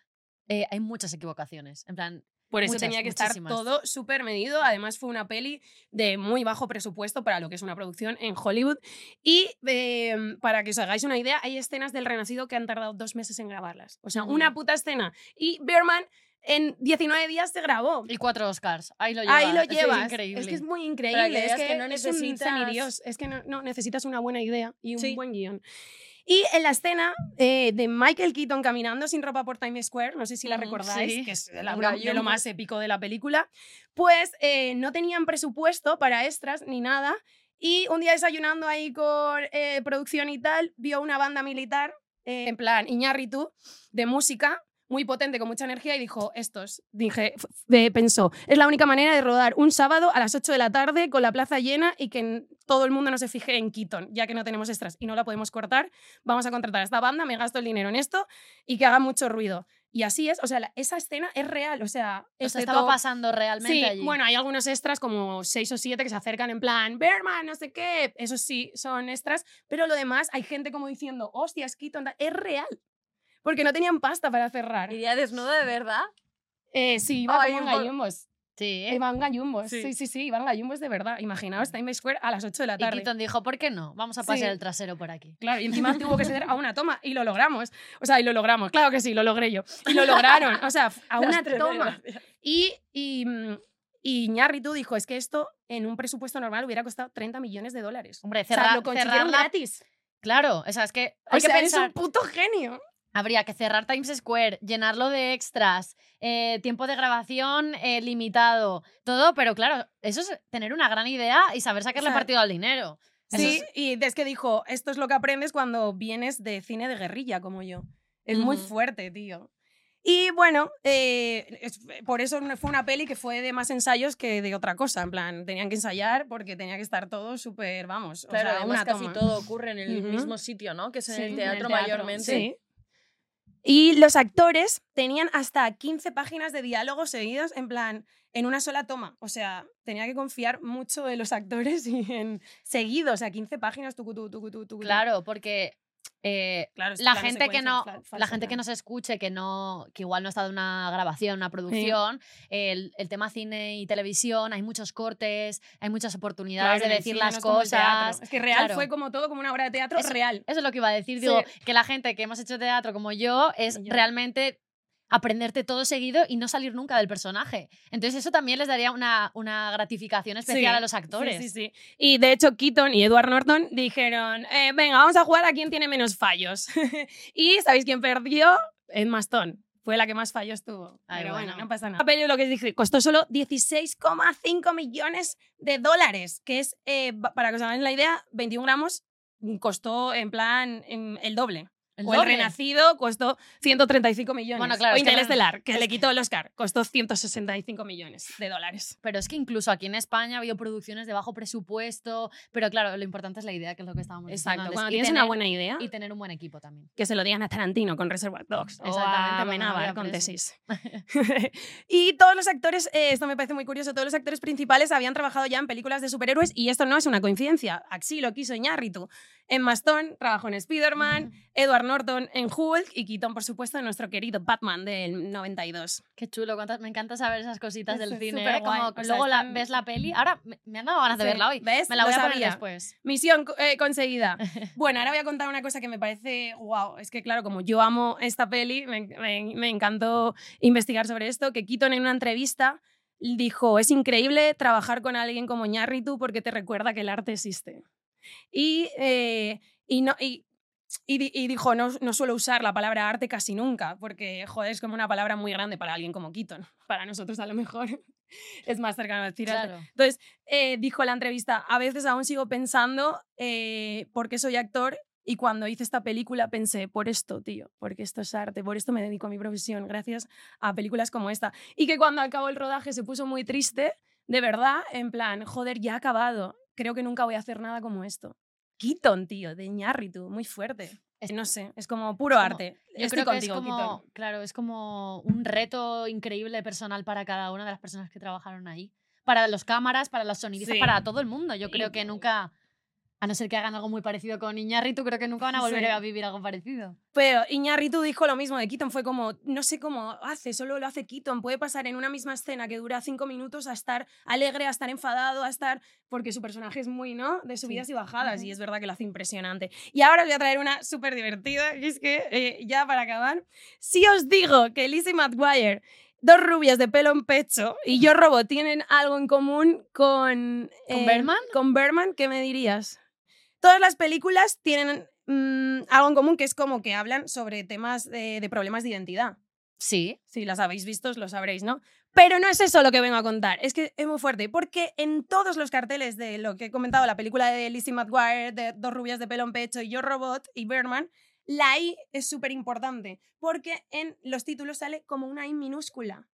eh, hay muchas equivocaciones. En plan, Por eso Muchas, tenía que estar muchísimas. todo súper medido. Además, fue una peli de muy bajo presupuesto para lo que es una producción en Hollywood. Y eh, para que os hagáis una idea, hay escenas del Renacido que han tardado dos meses en grabarlas. O sea, una puta escena. Y Berman en 19 días se grabó. y cuatro Oscars. Ahí lo llevas. Ahí lo llevas. Es increíble. Es que es muy increíble. que es que, que no es un necesitas- semidios. Es que no, no, necesitas una buena idea y un Sí. buen guion. Y en la escena eh, de Michael Keaton caminando sin ropa por Times Square, no sé si la Ujú, recordáis, sí. que es la- de lo más épico de la película, pues eh, no tenían presupuesto para extras ni nada. Y un día desayunando ahí con eh, producción y tal, vio una banda militar, en plan Iñárritu, de música, muy potente, con mucha energía, y dijo, estos, dije, pensó, es la única manera de rodar un sábado a las 8 de la tarde con la plaza llena y que todo el mundo no se fije en Keaton, ya que no tenemos extras y no la podemos cortar, vamos a contratar a esta banda, me gasto el dinero en esto y que haga mucho ruido. Y así es, o sea, la- esa escena es real, o sea, O sea, estaba pasando realmente Sí, allí. bueno, hay algunos extras como seis o siete que se acercan en plan, Berman, no sé qué. Esos sí son extras, pero lo demás hay gente como diciendo, hostia, es Keaton, tal". es real. Porque no tenían pasta para cerrar. ¿Iría desnuda de verdad? Eh, sí, iba Ay, como en por- gallumbos. Sí, ¿eh? Iban gallumbos. Sí. Sí. sí, sí, iban gallumbos de verdad. Imaginaos Times Square a las 8 de la Y tarde. Keaton dijo, ¿por qué no? Vamos a pasear Sí. el trasero por aquí. Claro, y encima tuvo que ser a una toma y lo logramos. O sea, y lo logramos. Claro que sí, lo logré yo. Y lo lograron. O sea, a una toma. Y, y, mm, y Iñárritu dijo, es que esto en un presupuesto normal hubiera costado 30 millones de dólares. Hombre, o sea, cerrar, lo consiguieron cerrarla- gratis. Claro, o sea, es que O hay sea, que eres pensar. un puto genio. Habría que cerrar Times Square, llenarlo de extras, eh, tiempo de grabación eh, limitado, todo, pero claro, eso es tener una gran idea y saber sacarle O sea, partido al dinero. Sí, es- y es que dijo, esto es lo que aprendes cuando vienes de cine de guerrilla como yo. Es muy fuerte, tío. Y bueno, eh, es- por eso no- fue una peli que fue de más ensayos que de otra cosa. En plan, tenían que ensayar porque tenía que estar todo súper, vamos, o Claro, sea, además una casi toma. todo ocurre en el mismo sitio, ¿no? Que es en Sí, el en teatro teatro, mayormente. sí. Y los actores tenían hasta 15 páginas de diálogos seguidos en plan, en una sola toma. O sea, tenía que confiar mucho en los actores y en seguidos, o sea, 15 páginas. Claro, porque eh, Claro, la gente que no la gente que plano. no se escuche que no que igual no ha estado en una grabación una producción el, el tema cine y televisión hay muchos cortes hay muchas oportunidades Claro, de decir las no cosas Es que real Claro. fue como todo, como una obra de teatro Eso- real. eso es lo que iba a decir Sí. digo que la gente que hemos hecho teatro como yo es yo. realmente aprenderte todo seguido y no salir nunca del personaje entonces eso también les daría una, una gratificación especial Sí, a los actores Sí, sí, sí. Y de hecho, Keaton y Edward Norton dijeron: eh, Venga, vamos a jugar a quién tiene menos fallos. y ¿sabéis quién perdió? Emma Stone. Fue la que más fallos tuvo. Ay, Pero bueno, bueno. no pasa nada. La peli, lo que dije, costó solo 16,5 millones de dólares, que es, eh, para que os hagáis la idea, 21 gramos mm, costó en plan em, el doble. El o el. Renacido costó 135 millones. Bueno, claro, o es que Interestelar, que, es le que- quitó el Oscar, costó 165 millones de dólares. Pero es que incluso aquí en España ha habido producciones de bajo presupuesto, pero claro, lo importante es la idea, que es lo que estábamos diciendo Exacto. Cuando tienes tener- una buena idea, Y tener un buen equipo también. que se lo digan a Tarantino con Reservoir Dogs o Exactamente, a no Amenábar vaya con. Tesis. y todos los actores, eh, esto me parece muy curioso, todos los actores principales habían trabajado ya en películas de superhéroes y esto no es una coincidencia. Así lo quiso Iñárritu. Emma Stone trabajó en Spider-Man, Edward Norton en Hulk y Keaton, por supuesto, en nuestro querido Batman del 92. Qué chulo, me encanta saber esas cositas del cine. ¿eh? Como guay, o sea, luego la- ves la peli. Ahora me, han dado ganas de Sí, verla hoy. ¿ves? Me la Lo voy a poner sabía. después. Misión eh, conseguida. Bueno, ahora voy a contar una cosa que me parece, wow, es que claro, como yo amo esta peli, me, me- me encantó investigar sobre esto, que Keaton en una entrevista dijo, es increíble trabajar con alguien como Ñarritu porque te recuerda que el arte existe. Y, eh, y, no, y, y di- y dijo, no, no suelo usar la palabra arte casi nunca, porque, joder, es como una palabra muy grande para alguien como Keaton. Para nosotros a lo mejor es más cercano a decir arte. Claro. Entonces, eh, dijo en la entrevista, a veces aún sigo pensando eh, por qué soy actor y cuando hice esta película pensé, por esto, tío, porque esto es arte, por esto me dedico a mi profesión, gracias a películas como esta. Y que cuando acabó el rodaje se puso muy triste, de verdad, en plan, joder, ya ha acabado, creo que nunca voy a hacer nada como esto. Keaton, tío, de Ñarritu, muy fuerte. Es- no sé, es como puro es como- arte. Yo Estoy creo que es contigo, como, Keaton. claro, es como un reto increíble personal para cada una de las personas que trabajaron ahí. Para los cámaras, para los sonidistas, Sí. para todo el mundo. Yo creo que nunca, a no ser que hagan algo muy parecido con Iñárritu, creo que nunca van a volver Sí. a vivir algo parecido. Pero Iñárritu dijo lo mismo de Keaton, fue como, no sé cómo hace, solo lo hace Keaton, puede pasar en una misma escena que dura cinco minutos a estar alegre, a estar enfadado, a estar, porque su personaje es muy, ¿no? De subidas y bajadas, y es verdad que lo hace impresionante. Y ahora os voy a traer una súper divertida, y es que, eh, ya para acabar, si os digo que Lizzie McGuire, dos rubias de pelo en pecho, y Yo Robot tienen algo en común con... ¿Con Bergman? Con Berman, ¿qué me dirías? Todas las películas tienen mm, algo en común que es como que hablan sobre temas de, de problemas de identidad. Sí. Si las habéis visto, lo sabréis, ¿no? Pero no es eso lo que vengo a contar. Es que es muy fuerte. Porque en todos los carteles de lo que he comentado, la película de Lizzie McGuire, de Dos rubias de pelo en pecho y Yo Robot y Berman, la I es súper importante. Porque en los títulos sale como una I minúscula.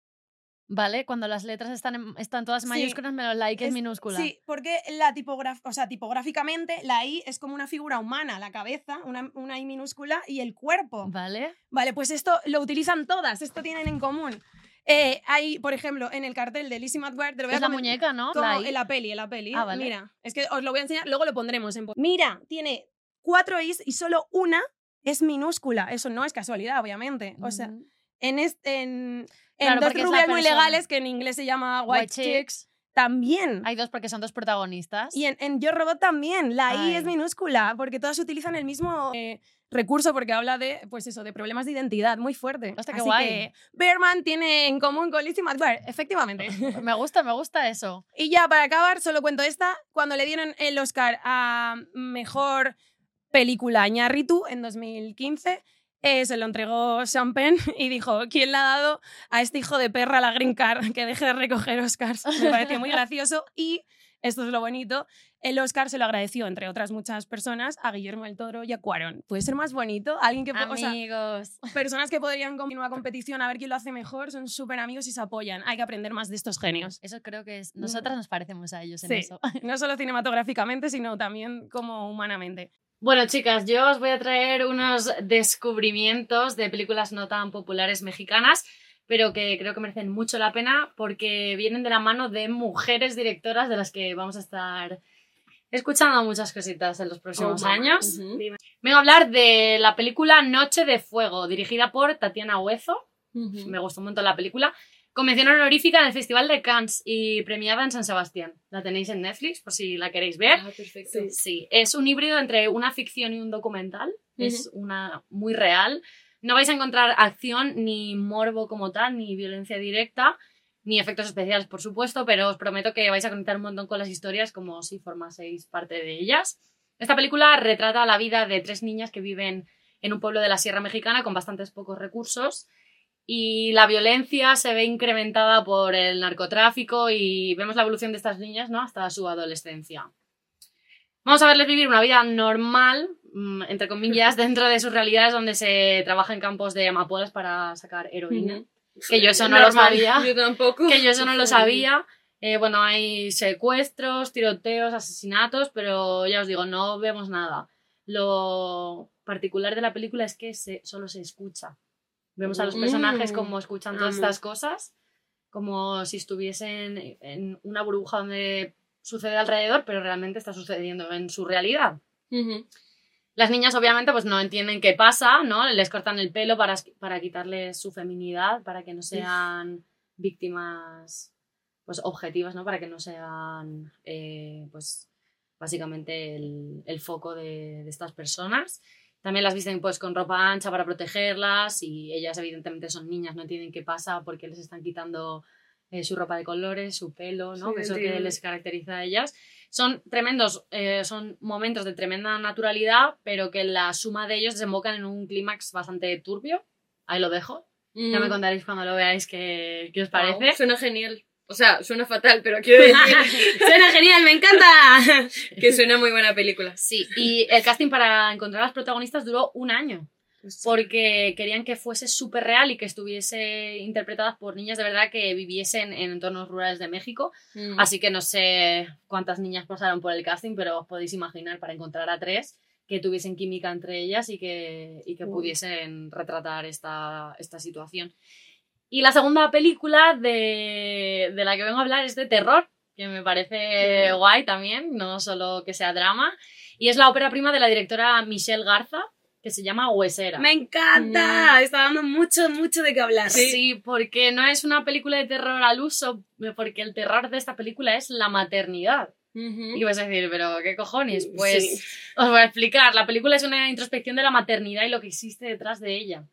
Vale, cuando las letras están, en- están todas Sí. mayúsculas, menos la I que es, Es- minúscula. Sí, porque la tipograf o sea, tipográficamente la I es como una figura humana, la cabeza, una, una I minúscula y el cuerpo. Vale. Vale, pues esto lo utilizan todas, esto tienen en común. Eh, hay, por ejemplo, en el cartel de Lizzie McGuire, te lo voy Es a la muñeca, ¿no? como La en la peli, en la peli. Ah, vale. Mira, es que os lo voy a enseñar, luego lo pondremos en... Mira, tiene cuatro Is y solo una es minúscula. Eso no es casualidad, obviamente. O sea, Ujú. en, este, en, en Dos rubias muy legales, que en inglés se llama White, White Chicks, Chicks. también. Hay dos porque son dos protagonistas. Y en, en Yo Robot también, la I es minúscula, porque todas utilizan el mismo eh, recurso porque habla de, pues eso, de problemas de identidad muy fuerte. Hostia, qué Así guay. que Bearman tiene en común con Lizzie McGuire, efectivamente. Me gusta, me gusta eso. y ya para acabar, solo cuento esta, cuando le dieron el Oscar a Mejor Película a Iñárritu en 2015, eh, se lo entregó Sean Penn y dijo, ¿quién le ha dado a este hijo de perra la green card que deje de recoger Oscars? Me pareció muy gracioso y, esto es lo bonito, el Oscar se lo agradeció, entre otras muchas personas, a Guillermo del Toro y a Cuarón. ¿Puede ser más bonito? Alguien que... po- o sea, Amigos. personas que podrían continuar competición a ver quién lo hace mejor, son súper amigos y se apoyan. Hay que aprender más de estos genios. Eso creo que es. Nosotras nos parecemos a ellos en Sí. eso. No solo cinematográficamente, sino también como humanamente. Bueno, chicas, yo os voy a traer unos descubrimientos de películas no tan populares mexicanas, pero que creo que merecen mucho la pena porque vienen de la mano de mujeres directoras de las que vamos a estar escuchando muchas cositas en los próximos años. Vengo a hablar de la película Noche de Fuego, dirigida por Tatiana Huezo. Me gustó un montón la película. Convención honorífica en el Festival de Cannes y premiada en San Sebastián. La tenéis en Netflix por si la queréis ver. Ah, perfecto. Sí, es un híbrido entre una ficción y un documental. Es una muy real. No vais a encontrar acción ni morbo como tal, ni violencia directa, ni efectos especiales, por supuesto, pero os prometo que vais a conectar un montón con las historias como si formaseis parte de ellas. Esta película retrata la vida de tres niñas que viven en un pueblo de la Sierra Mexicana con bastantes pocos recursos y la violencia se ve incrementada por el narcotráfico y vemos la evolución de estas niñas ¿no? hasta su adolescencia. Vamos a verles vivir una vida normal, mm, entre comillas, dentro de sus realidades donde se trabaja en campos de amapolas para sacar heroína. Que yo eso no lo sabía. Yo tampoco. Que yo eso no lo sabía. Eh, bueno, hay secuestros, tiroteos, asesinatos, pero ya os digo, no vemos nada. Lo particular de la película es que se, solo se escucha. Vemos a los personajes Mm, como escuchan todas amo. estas cosas, como si estuviesen en una burbuja donde sucede alrededor, pero realmente está sucediendo en su realidad. Las niñas obviamente pues no entienden qué pasa, ¿no? Les cortan el pelo para, para quitarles su feminidad, para que no sean víctimas pues objetivas, ¿no? Para que no sean eh, pues básicamente el, el foco de, de estas personas. También las visten pues con ropa ancha para protegerlas y ellas evidentemente son niñas, no entienden qué pasa porque les están quitando eh, su ropa de colores, su pelo, ¿no? Sí, que eso que les caracteriza a ellas. Son tremendos, eh, son momentos de tremenda naturalidad, pero que la suma de ellos desembocan en un clímax bastante turbio. Ahí lo dejo. Ya me Mm. contaréis cuando lo veáis qué, qué os Wow, parece. Suena genial. O sea, suena fatal, pero quiero decir Suena genial, me encanta. que suena muy buena película. Sí, y el casting para encontrar a las protagonistas duró un año. Porque querían que fuese súper real y que estuviese interpretadas por niñas de verdad que viviesen en entornos rurales de México. Mm. Así que no sé cuántas niñas pasaron por el casting, pero os podéis imaginar para encontrar a tres que tuviesen química entre ellas y que, y que pudiesen retratar esta, esta situación. Y la segunda película de, de la que vengo a hablar es de terror, que me parece guay también, no solo que sea drama. Y es la ópera prima de la directora Michelle Garza, que se llama Huesera. Me encanta. Está dando mucho, mucho de qué hablar. Sí. porque no es una película de terror al uso, porque el terror de esta película es la maternidad. Y vas a decir, pero ¿qué cojones? Pues Sí. os voy a explicar. La película es una introspección de la maternidad y lo que existe detrás de ella.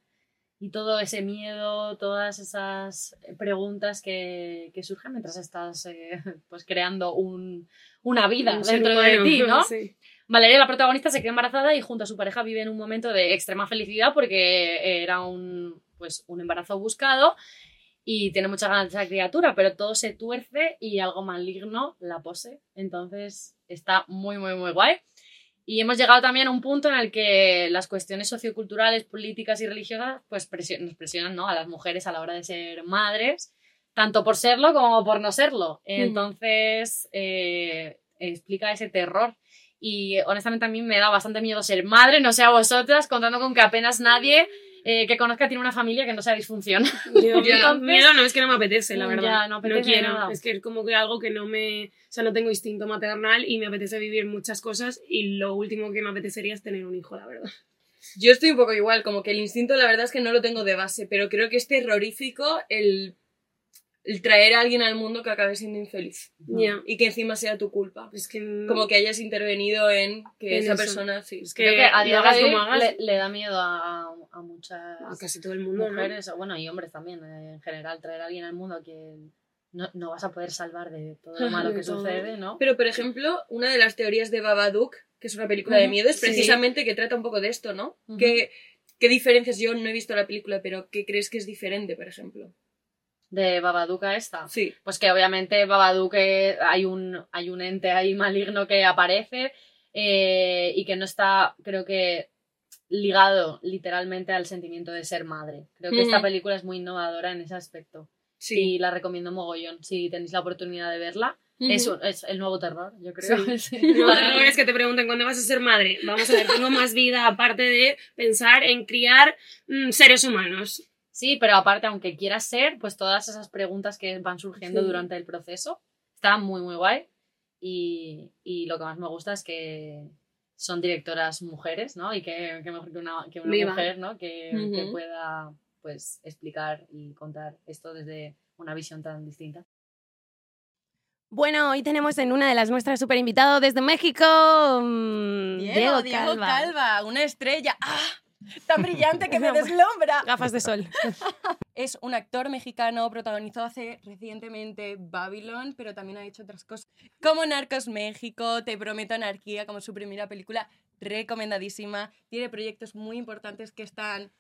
Y todo ese miedo, todas esas preguntas que, que surgen mientras estás eh, pues creando un, una vida Un dentro de ti, ¿no? Sí. Valeria, la protagonista, se queda embarazada y junto a su pareja vive en un momento de extrema felicidad porque era un, pues, un embarazo buscado y tiene muchas ganas de esa criatura, pero todo se tuerce y algo maligno la pose. Entonces está muy, muy, muy guay. Y hemos llegado también a un punto en el que las cuestiones socioculturales, políticas y religiosas pues nos presionan ¿no? a las mujeres a la hora de ser madres, tanto por serlo como por no serlo. Entonces eh, explica ese terror y honestamente a mí me da bastante miedo ser madre, no sé a vosotras, contando con que apenas nadie eh, que conozca tiene una familia que no sea disfunción. Yo, miedo no es que no me apetece, la Ya, verdad. no apetece quiero. nada. Es que es como que algo que no me. O sea, no tengo instinto maternal y me apetece vivir muchas cosas. Y lo último que me apetecería es tener un hijo, la verdad. Yo estoy un poco igual, como que el instinto la verdad es que no lo tengo de base, pero creo que es terrorífico el, el traer a alguien al mundo que acabe siendo infeliz Ya. y que encima sea tu culpa. Es que. Como que hayas intervenido en que En esa eso. persona, sí. Es que Creo que a día hagas de hoy como hagas. le, le da miedo a, a muchas A casi todo el mundo, ¿no? mujeres, o bueno, y hombres también, eh, en general, traer a alguien al mundo que no, no vas a poder salvar de todo lo malo que sucede, ¿no? Pero, por ejemplo, una de las teorías de Babadook, que es una película de miedo, es sí. precisamente que trata un poco de esto, ¿no? ¿Qué, ¿Qué diferencias? Yo no he visto la película, pero ¿qué crees que es diferente, por ejemplo? De Babaduca esta. Sí. Pues que obviamente Babadook eh, hay un, hay un ente ahí maligno que aparece eh, y que no está, creo que, ligado literalmente al sentimiento de ser madre. Creo que esta película es muy innovadora en ese aspecto. Sí. Y la recomiendo mogollón. Si tenéis la oportunidad de verla, Es, es el nuevo terror, yo creo. Sí. Lo es que te pregunten cuándo vas a ser madre. Vamos a ver, tengo más vida aparte de pensar en criar mm, seres humanos. Sí, pero aparte, aunque quieras ser, pues todas esas preguntas que van surgiendo Sí. durante el proceso, está muy, muy guay. Y, y lo que más me gusta es que son directoras mujeres, ¿no? Y que, que mejor que una, que una mujer, ¿no? Que, que pueda, pues, explicar y contar esto desde una visión tan distinta. Bueno, hoy tenemos en una de las muestras super invitado desde México, mm, Diego, Diego Calva. una estrella. ¡Ah! Tan brillante que me deslumbra. Gafas de sol. Es un actor mexicano, protagonizó hace recientemente Babylon, pero también ha hecho otras cosas como Narcos México, Te Prometo Anarquía, como su primera película, recomendadísima. Tiene proyectos muy importantes que están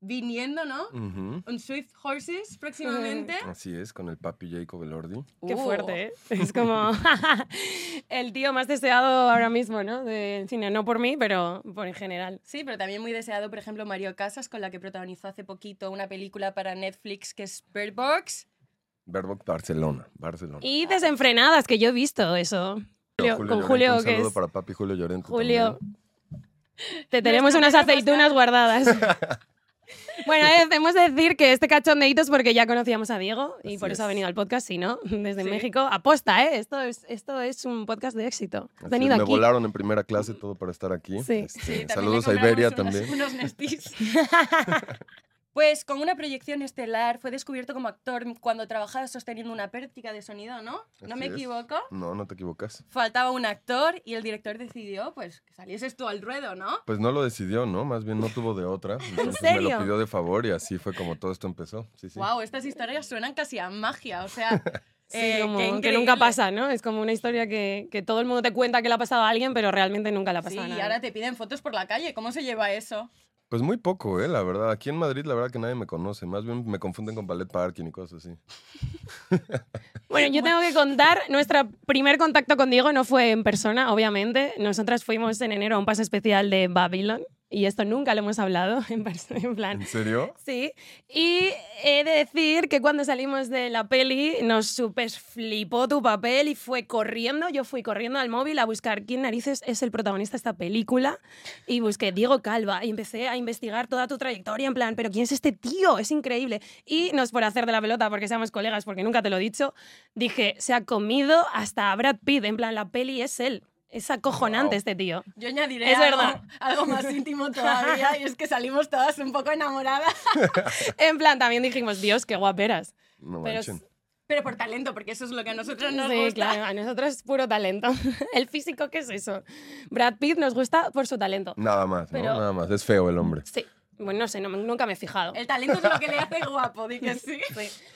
viniendo, ¿no? Ujú. On Swift Horses próximamente. Así es, con el papi Jacob Elordi. Qué Uh. fuerte, ¿eh? Es como el tío más deseado ahora mismo, ¿no? Del cine. No por mí, pero por en general. Sí, pero también muy deseado, por ejemplo, Mario Casas, con la que protagonizó hace poquito una película para Netflix que es Bird Box. Verbox Barcelona. Barcelona. Y desenfrenadas, que yo he visto eso. Julio- con Llorente, Julio, un que saludo es- para papi Julio Llorente. Julio, también. te tenemos unas aceitunas guardadas. Bueno, eh, debemos decir que este cachondeito es porque ya conocíamos a Diego y Así por eso ha venido al podcast, si no, desde Sí. México. Aposta, ¿eh? Esto es, esto es un podcast de éxito. Has venido me aquí. volaron en primera clase todo para estar aquí. Sí. Este, Sí, saludos a Iberia unos- también. Unos Nestis. Pues con una proyección estelar fue descubierto como actor cuando trabajaba sosteniendo una pértiga de sonido, ¿no? ¿No Así me es. equivoco? No, no te equivocas. Faltaba un actor y el director decidió pues que salieses tú al ruedo, ¿no? Pues no lo decidió, ¿no? Más bien no tuvo de otra. Entonces me lo pidió de favor y así fue como todo esto empezó. Sí, sí. Wow, estas historias suenan casi a magia, o sea, Sí, eh, como que nunca pasa, ¿no? Es como una historia que, que todo el mundo te cuenta que le ha pasado a alguien, pero realmente nunca le ha Sí, pasado a y ahora te piden fotos por la calle, ¿cómo se lleva eso? Pues muy poco, ¿eh? La verdad. Aquí en Madrid, la verdad que nadie me conoce. Más bien me confunden con ballet parking y cosas así. Bueno, yo tengo que contar, nuestro primer contacto con Diego no fue en persona, obviamente. Nosotras fuimos en enero a un paso especial de Babylon y esto nunca lo hemos hablado en, en plan. ¿En serio? Sí, y he de decir que cuando salimos de la peli nos super flipó tu papel y fue corriendo, yo fui corriendo al móvil a buscar quién narices es el protagonista de esta película y busqué Diego Calva y empecé a investigar toda tu trayectoria en plan, pero ¿quién es este tío? Es increíble. Y nos por hacer de la pelota porque seamos colegas, porque nunca te lo he dicho, dije, se ha comido hasta a Brad Pitt, en plan, la peli es él. Es acojonante Wow. este tío. Yo añadiré Es algo, verdad. algo más íntimo todavía y es que salimos todas un poco enamoradas, En plan, también dijimos, Dios, qué guaperas. No Pero pero por talento, porque eso es lo que a nosotros nos sí, gusta. claro, a nosotros es puro talento. El físico, ¿qué es eso? Brad Pitt nos gusta por su talento. Nada más, ¿no? Pero- Nada más. Es feo el hombre. Sí, bueno, no sé, no nunca me he fijado. El talento es lo que le hace guapo, di que sí.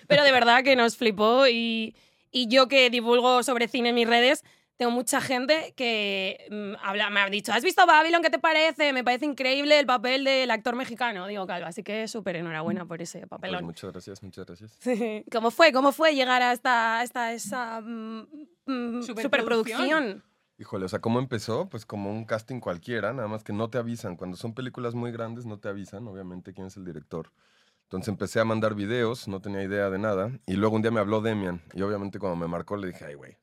Pero de verdad que nos flipó y, y yo que divulgo sobre cine en mis redes, tengo mucha gente que mm, habla, me ha dicho, ¿has visto Babylon? ¿Qué te parece? Me parece increíble el papel del actor mexicano, digo Calva. Así que súper enhorabuena por ese Pues papelón. muchas gracias, muchas gracias. ¿Cómo fue? ¿Cómo fue llegar hasta, hasta esa mm, mm, Superproducción. superproducción? Híjole, o sea, ¿cómo empezó? Pues como un casting cualquiera, nada más que no te avisan. Cuando son películas muy grandes, no te avisan, obviamente, quién es el director. Entonces empecé a mandar videos, no tenía idea de nada. Y luego un día me habló Demian. Y obviamente cuando me marcó le dije, ay, güey.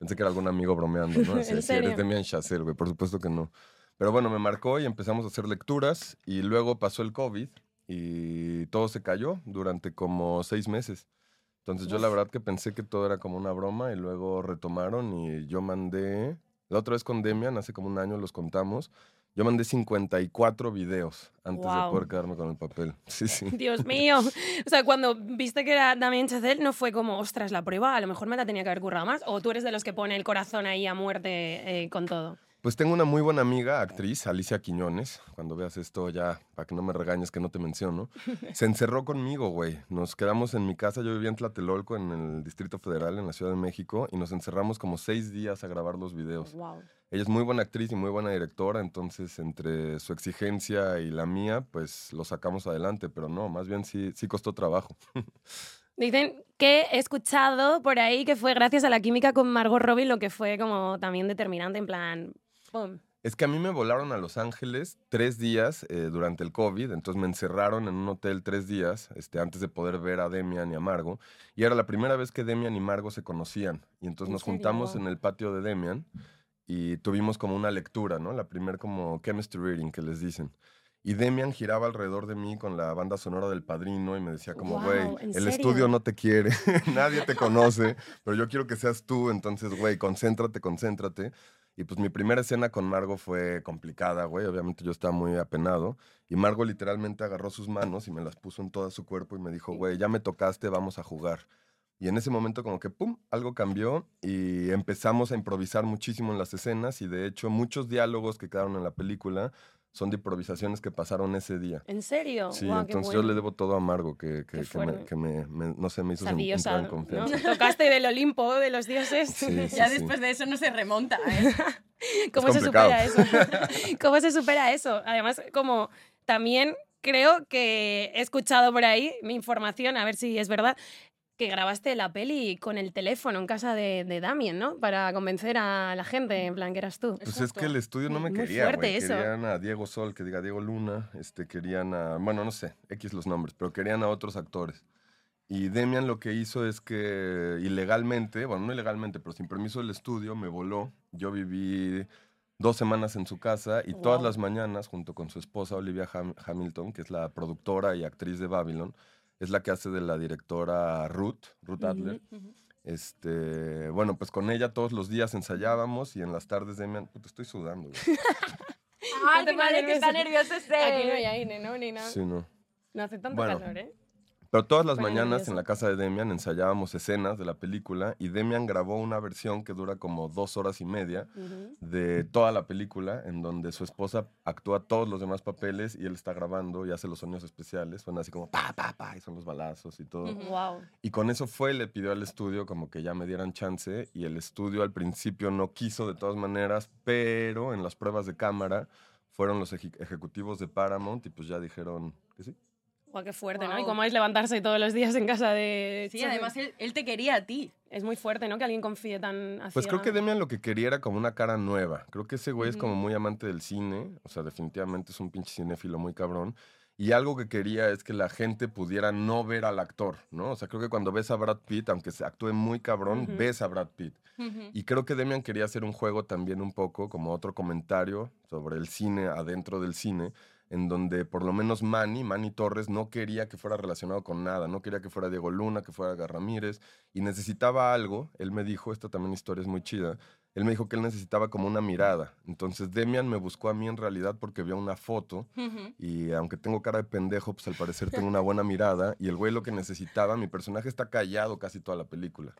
Pensé que era algún amigo bromeando, ¿no? Así, ¿En "Sí, serio? eres Demian Chazelle, güey. Por supuesto que no. Pero bueno, me marcó y empezamos a hacer lecturas. Y luego pasó el COVID y todo se cayó durante como seis meses. Entonces yo la verdad que pensé que todo era como una broma y luego retomaron y yo mandé, la otra vez con Demian, hace como un año los contamos, yo mandé 54 videos antes de poder quedarme con el papel. Sí, sí. Dios mío. O sea, cuando viste que era Damien Chazelle, no fue como, ostras, la prueba, a lo mejor me la tenía que haber currado más. O tú eres de los que pone el corazón ahí a muerte eh, con todo. Pues tengo una muy buena amiga, actriz, Alicia Quiñones. Cuando veas esto ya, para que no me regañes que no te menciono. Se encerró conmigo, güey. Nos quedamos en mi casa. Yo vivía en Tlatelolco, en el Distrito Federal, en la Ciudad de México. Y nos encerramos como seis días a grabar los videos. Wow. Ella es muy buena actriz y muy buena directora, entonces entre su exigencia y la mía, pues lo sacamos adelante, pero no, más bien sí, sí costó trabajo. Dicen que he escuchado por ahí que fue gracias a la química con Margot Robbie lo que fue como también determinante, en plan. Pum. Es que a mí me volaron a Los Ángeles tres días eh, durante el COVID, entonces me encerraron en un hotel tres días este, antes de poder ver a Demian y a Margo. Y era la primera vez que Demian y Margo se conocían. Y entonces ¿En nos serio? juntamos en el patio de Demian y tuvimos como una lectura, ¿no? La primer como chemistry reading que les dicen. Y Demian giraba alrededor de mí con la banda sonora del padrino y me decía como, güey, ¿en el serio? estudio no te quiere, nadie te conoce, pero yo quiero que seas tú, entonces, güey, concéntrate, concéntrate. Y pues mi primera escena con Margo fue complicada, güey, obviamente yo estaba muy apenado. Y Margo literalmente agarró sus manos y me las puso en todo su cuerpo y me dijo, güey, ya me tocaste, vamos a jugar. Y en ese momento como que, ¡pum!, algo cambió y empezamos a improvisar muchísimo en las escenas y de hecho muchos diálogos que quedaron en la película son de improvisaciones que pasaron ese día. ¿En serio? Sí, entonces yo le debo todo a Margo, que, que, me, fuerte. que me- me- no sé, me hizo entrar en ¿no? confianza. Tocaste del Olimpo de los dioses. Sí, sí, Ya sí. después de eso no se remonta, ¿eh? ¿Cómo se supera eso? ¿Cómo se supera eso? Además, como también creo que he escuchado por ahí mi información, a ver si es verdad, que grabaste la peli con el teléfono en casa de, de Damien, ¿no? Para convencer a la gente, en plan, que eras tú. Pues es que el estudio no me Muy quería, fuerte güey. eso. Querían a Diego Sol, que diga Diego Luna, este, querían a, bueno, no sé, X los nombres, pero querían a otros actores. Y Demian lo que hizo es que ilegalmente, bueno, no ilegalmente, pero sin permiso del estudio, me voló. Yo viví dos semanas en su casa y todas Guau. las mañanas, junto con su esposa Olivia Ham- Hamilton, que es la productora y actriz de Babylon, es la que hace de la directora Ruth, Ruth Adler. Este, bueno, pues con ella todos los días ensayábamos y en las tardes Demian, puta, estoy sudando. Ay, te que madre, que está nervioso. nervioso este. Aquí no hay aire, ¿no? Ni nada. Sí, no. No hace tanto Bueno. calor, ¿eh? Pero todas las mañanas en la casa de Demian ensayábamos escenas de la película y Demian grabó una versión que dura como dos horas y media de toda la película en donde su esposa actúa todos los demás papeles y él está grabando y hace los sonidos especiales. Suena así como pa, pa, pa, y son los balazos y todo. Guau. Y con eso fue, le pidió al estudio como que ya me dieran chance y el estudio al principio no quiso de todas maneras, pero en las pruebas de cámara fueron los eje- ejecutivos de Paramount y pues ya dijeron que sí. Guau, qué fuerte, ¿no? Y cómo es levantarse todos los días en casa de... Sí, además él, él te quería a ti. Es muy fuerte, ¿no? Que alguien confíe tan hacia... Pues creo que Demian lo que quería era como una cara nueva. Creo que ese güey es como muy amante del cine, o sea, definitivamente es un pinche cinéfilo muy cabrón. Y algo que quería es que la gente pudiera no ver al actor, ¿no? O sea, creo que cuando ves a Brad Pitt, aunque se actúe muy cabrón, Ujú. ves a Brad Pitt. Y creo que Demian quería hacer un juego también un poco, como otro comentario sobre el cine adentro del cine, en donde por lo menos Manny, Manny Torres, no quería que fuera relacionado con nada, no quería que fuera Diego Luna, que fuera Ramírez, y necesitaba algo, él me dijo, esta también historia es muy chida, él me dijo que él necesitaba como una mirada. Entonces Demian me buscó a mí en realidad porque vio una foto y aunque tengo cara de pendejo, pues al parecer tengo una buena mirada y el güey lo que necesitaba, mi personaje está callado casi toda la película.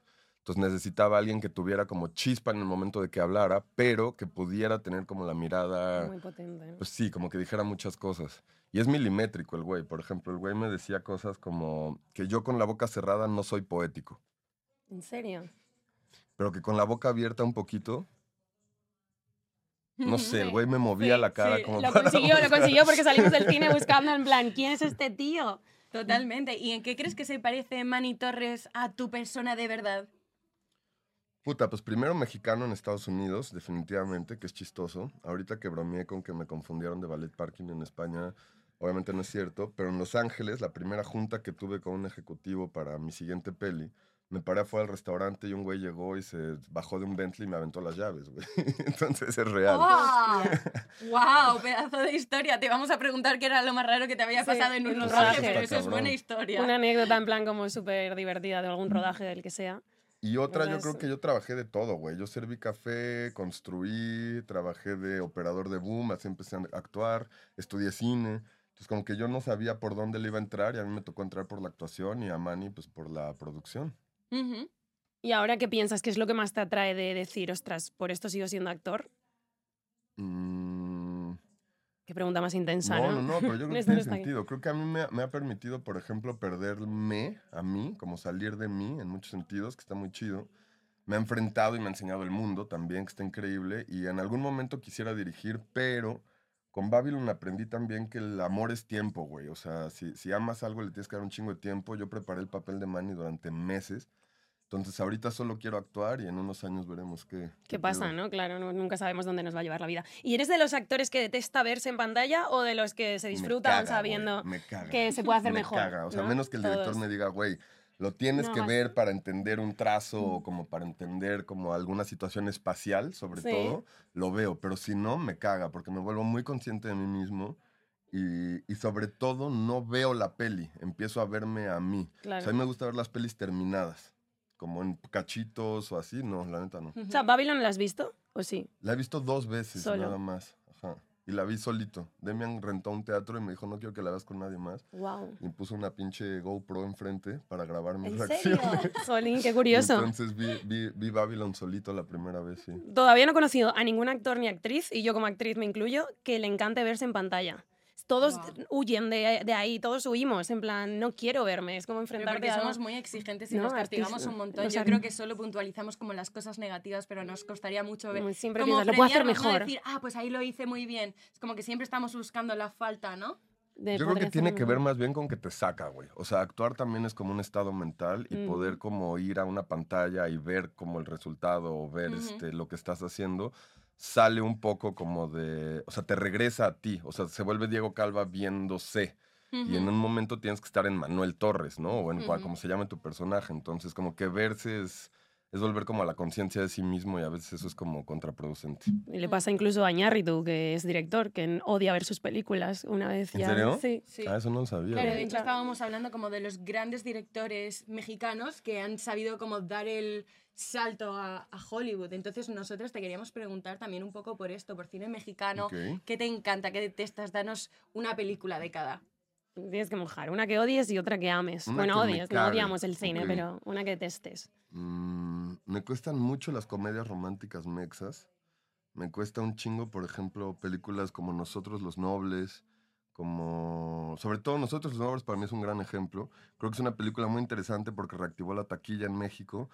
Entonces necesitaba alguien que tuviera como chispa en el momento de que hablara, pero que pudiera tener como la mirada, Muy potente, ¿no? pues sí, como que dijera muchas cosas. Y es milimétrico el güey. Por ejemplo, el güey me decía cosas como que yo con la boca cerrada no soy poético, ¿En serio? pero que con la boca abierta un poquito, no sé, el güey me movía Sí, la cara sí, como Lo para consiguió, lo consiguió porque salimos del cine buscando en plan, ¿quién es este tío? Totalmente. ¿Y en qué crees que se parece Manny Torres a tu persona de verdad? Puta, pues primero mexicano en Estados Unidos, definitivamente, que es chistoso. Ahorita que bromeé con que me confundieron de ballet parking en España, obviamente no es cierto, pero en Los Ángeles, la primera junta que tuve con un ejecutivo para mi siguiente peli, me paré afuera del restaurante y un güey llegó y se bajó de un Bentley y me aventó las llaves, güey. Entonces es real. ¡Wow! ¡Wow! Pedazo de historia. Te vamos a preguntar qué era lo más raro que te había Sí, pasado en un en un rodaje, pero eso es buena historia. Una anécdota en plan como súper divertida de algún rodaje del que sea. Y otra, yo creo que yo trabajé de todo, güey. Yo serví café, construí, trabajé de operador de boom, así empecé a actuar, estudié cine. Entonces, como que yo no sabía por dónde le iba a entrar y a mí me tocó entrar por la actuación y a Manny, pues, por la producción. Ujú. ¿Y ahora qué piensas? ¿Qué es lo que más te atrae de decir, ostras, por esto sigo siendo actor? Mm, Qué pregunta más intensa, no, ¿no? no, no, pero yo creo que tiene sentido. Creo que a mí me, ha- me ha permitido, por ejemplo, perderme a mí, como salir de mí en muchos sentidos, que está muy chido. Me ha enfrentado y me ha enseñado el mundo también, que está increíble. Y en algún momento quisiera dirigir, pero con Babylon aprendí también que el amor es tiempo, güey. O sea, si, si amas algo le tienes que dar un chingo de tiempo. Yo preparé el papel de Manny durante meses Entonces ahorita solo quiero actuar y en unos años veremos qué. ¿Qué pasa, pedo. no? Claro, no- nunca sabemos dónde nos va a llevar la vida. ¿Y eres de los actores que detesta verse en pantalla o de los que se disfrutan caga, sabiendo que se puede hacer me mejor? caga. O sea, menos que el director Todos. me diga, güey, lo tienes No, que ver para entender un trazo o como para entender como alguna situación espacial, sobre Sí. todo, lo veo. Pero si no, me caga porque me vuelvo muy consciente de mí mismo y, y sobre todo no veo la peli, empiezo a verme a mí. O Claro. sea, a mí me gusta ver las pelis terminadas, como en cachitos o así. No, la neta no. O sea, ¿Babylon la has visto? ¿O sí? La he visto dos veces Solo. nada más. Ajá. Y la vi solito. Demian rentó un teatro y me dijo, no quiero que la veas con nadie más. Wow. Y puso una pinche GoPro enfrente para grabar mis ¿En reacciones. serio? Jolín, qué curioso. Entonces vi, vi, vi Babylon solito la primera vez, sí. Todavía no he conocido a ningún actor ni actriz, y yo como actriz me incluyo, que le encante verse en pantalla. Todos huyen de, de ahí, todos huimos, en plan, no quiero verme, es como enfrentarte porque a somos muy exigentes y No, nos castigamos artista- un montón. Yo creo que solo puntualizamos como las cosas negativas, pero nos costaría mucho ver. Como siempre como piensas, lo puedo hacer mejor. decir, ah, pues ahí lo hice muy bien. Es como que siempre estamos buscando la falta, ¿no? de Yo creo que tiene que ver más bien con que te saca, güey. O sea, actuar también es como un estado mental y Mm. poder como ir a una pantalla y ver como el resultado o ver este, lo que estás haciendo, sale un poco como de, o sea, te regresa a ti. O sea, se vuelve Diego Calva viéndose. Y en un momento tienes que estar en Manuel Torres, ¿no? O en cual, Ujú. como se llame tu personaje. Entonces, como que verse es, es volver como a la conciencia de sí mismo y a veces eso es como contraproducente. Y le pasa incluso a Ñarritu, que es director, que odia ver sus películas una vez ¿En ya. serio? Sí. Sí. Ah, eso no lo sabía. Claro, de hecho estábamos hablando como de los grandes directores mexicanos que han sabido como dar el salto a, a Hollywood. Entonces nosotros te queríamos preguntar también un poco por esto, por cine mexicano. Ok. ¿Qué te encanta? ¿Qué detestas? Danos una película de cada. Tienes que mojar, una que odies y otra que ames. Una bueno, que odies, no odiamos el cine, pero una que detestes. Mm, me cuestan mucho las comedias románticas mexas. Me cuesta un chingo, por ejemplo, películas como Nosotros los Nobles, como... Sobre todo Nosotros los Nobles para mí es un gran ejemplo. Creo que es una película muy interesante porque reactivó la taquilla en México,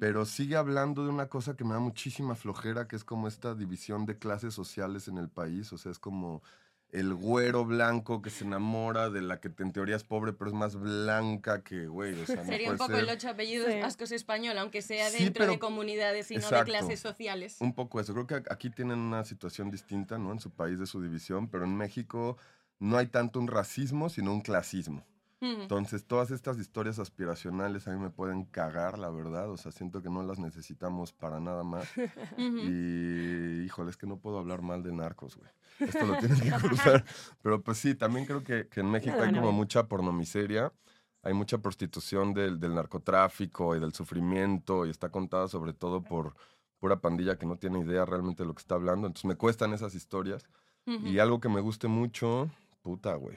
pero sigue hablando de una cosa que me da muchísima flojera, que es como esta división de clases sociales en el país. O sea, es como el güero blanco que se enamora de la que en teoría es pobre, pero es más blanca que, güey, o sea, no Sería un poco ser. el ocho apellidos Sí. vascos español, aunque sea Sí, dentro de comunidades y no de clases sociales. Un poco eso. Creo que aquí tienen una situación distinta, ¿no? En su país de su división, pero en México no hay tanto un racismo, sino un clasismo. Ujú. Entonces, todas estas historias aspiracionales a mí me pueden cagar, la verdad. O sea, siento que no las necesitamos para nada más. Y, híjole, es que no puedo hablar mal de narcos, güey. Esto lo tienes que cruzar. Pero pues sí, también creo que, que en México hay como mucha pornomiseria. Hay mucha prostitución del, del narcotráfico y del sufrimiento y está contada sobre todo por pura pandilla que no tiene idea realmente de lo que está hablando. Entonces me cuestan esas historias. Y algo que me guste mucho, puta, güey.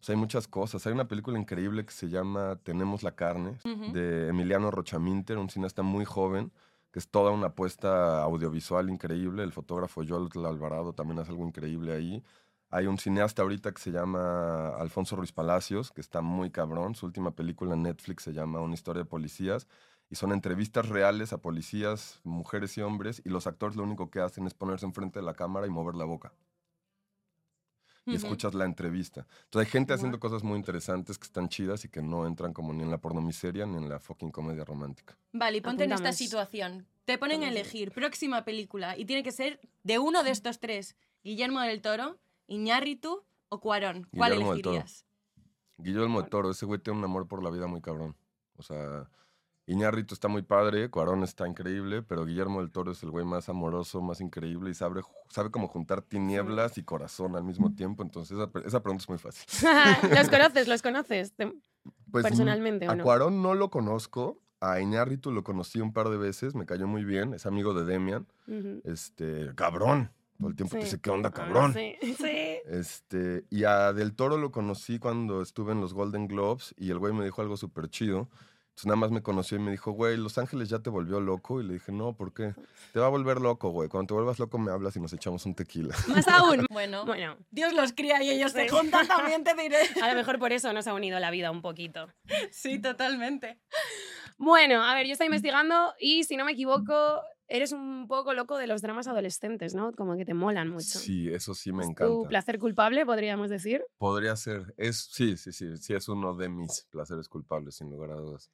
O sea, hay muchas cosas. Hay una película increíble que se llama Tenemos la carne, de Emiliano Rochaminter, un cineasta muy joven, que es toda una apuesta audiovisual increíble. El fotógrafo Joel Alvarado también hace algo increíble ahí. Hay un cineasta ahorita que se llama Alfonso Ruiz Palacios, que está muy cabrón. Su última película en Netflix se llama Una historia de policías. Y son entrevistas reales a policías, mujeres y hombres, y los actores lo único que hacen es ponerse enfrente de la cámara y mover la boca y escuchas la entrevista. Entonces hay gente haciendo cosas muy interesantes que están chidas y que no entran como ni en la pornomiseria ni en la fucking comedia romántica. Vale, y ponte en esta situación. Te ponen a elegir próxima película y tiene que ser de uno de estos tres. Guillermo del Toro, Iñárritu o Cuarón. ¿Cuál Guillermo del Toro. elegirías? Guillermo del Toro, ese güey tiene un amor por la vida muy cabrón. O sea, Iñárritu está muy padre, Cuarón está increíble, pero Guillermo del Toro es el güey más amoroso, más increíble y sabe, sabe cómo juntar tinieblas y corazón al mismo tiempo. Entonces esa, pre- esa pregunta es muy fácil. ¿Los conoces? ¿Los conoces? Pues, mm, Personalmente, ¿o A no? Cuarón no lo conozco. A Iñárritu lo conocí un par de veces, me cayó muy bien, es amigo de Demian. Este, cabrón. Todo el tiempo te dice, ¿qué onda, Ah, cabrón? sí, sí. Este, y a Del Toro lo conocí cuando estuve en los Golden Globes y el güey me dijo algo súper chido. Entonces nada más me conoció y me dijo, güey, Los Ángeles ya te volvió loco. Y le dije, no, ¿por qué? Te va a volver loco, güey. Cuando te vuelvas loco me hablas y nos echamos un tequila. Más aún. Bueno, Bueno, Dios los cría y ellos se juntan también, te diré. a lo mejor por eso nos ha unido la vida un poquito. Sí, totalmente. Bueno, a ver, yo estoy investigando y si no me equivoco, eres un poco loco de los dramas adolescentes, ¿no? Como que te molan mucho. Sí, eso sí me ¿Es encanta. tu placer culpable, podríamos decir? Podría ser. Es, sí, sí, sí. Sí, es uno de mis placeres culpables, sin lugar a dudas.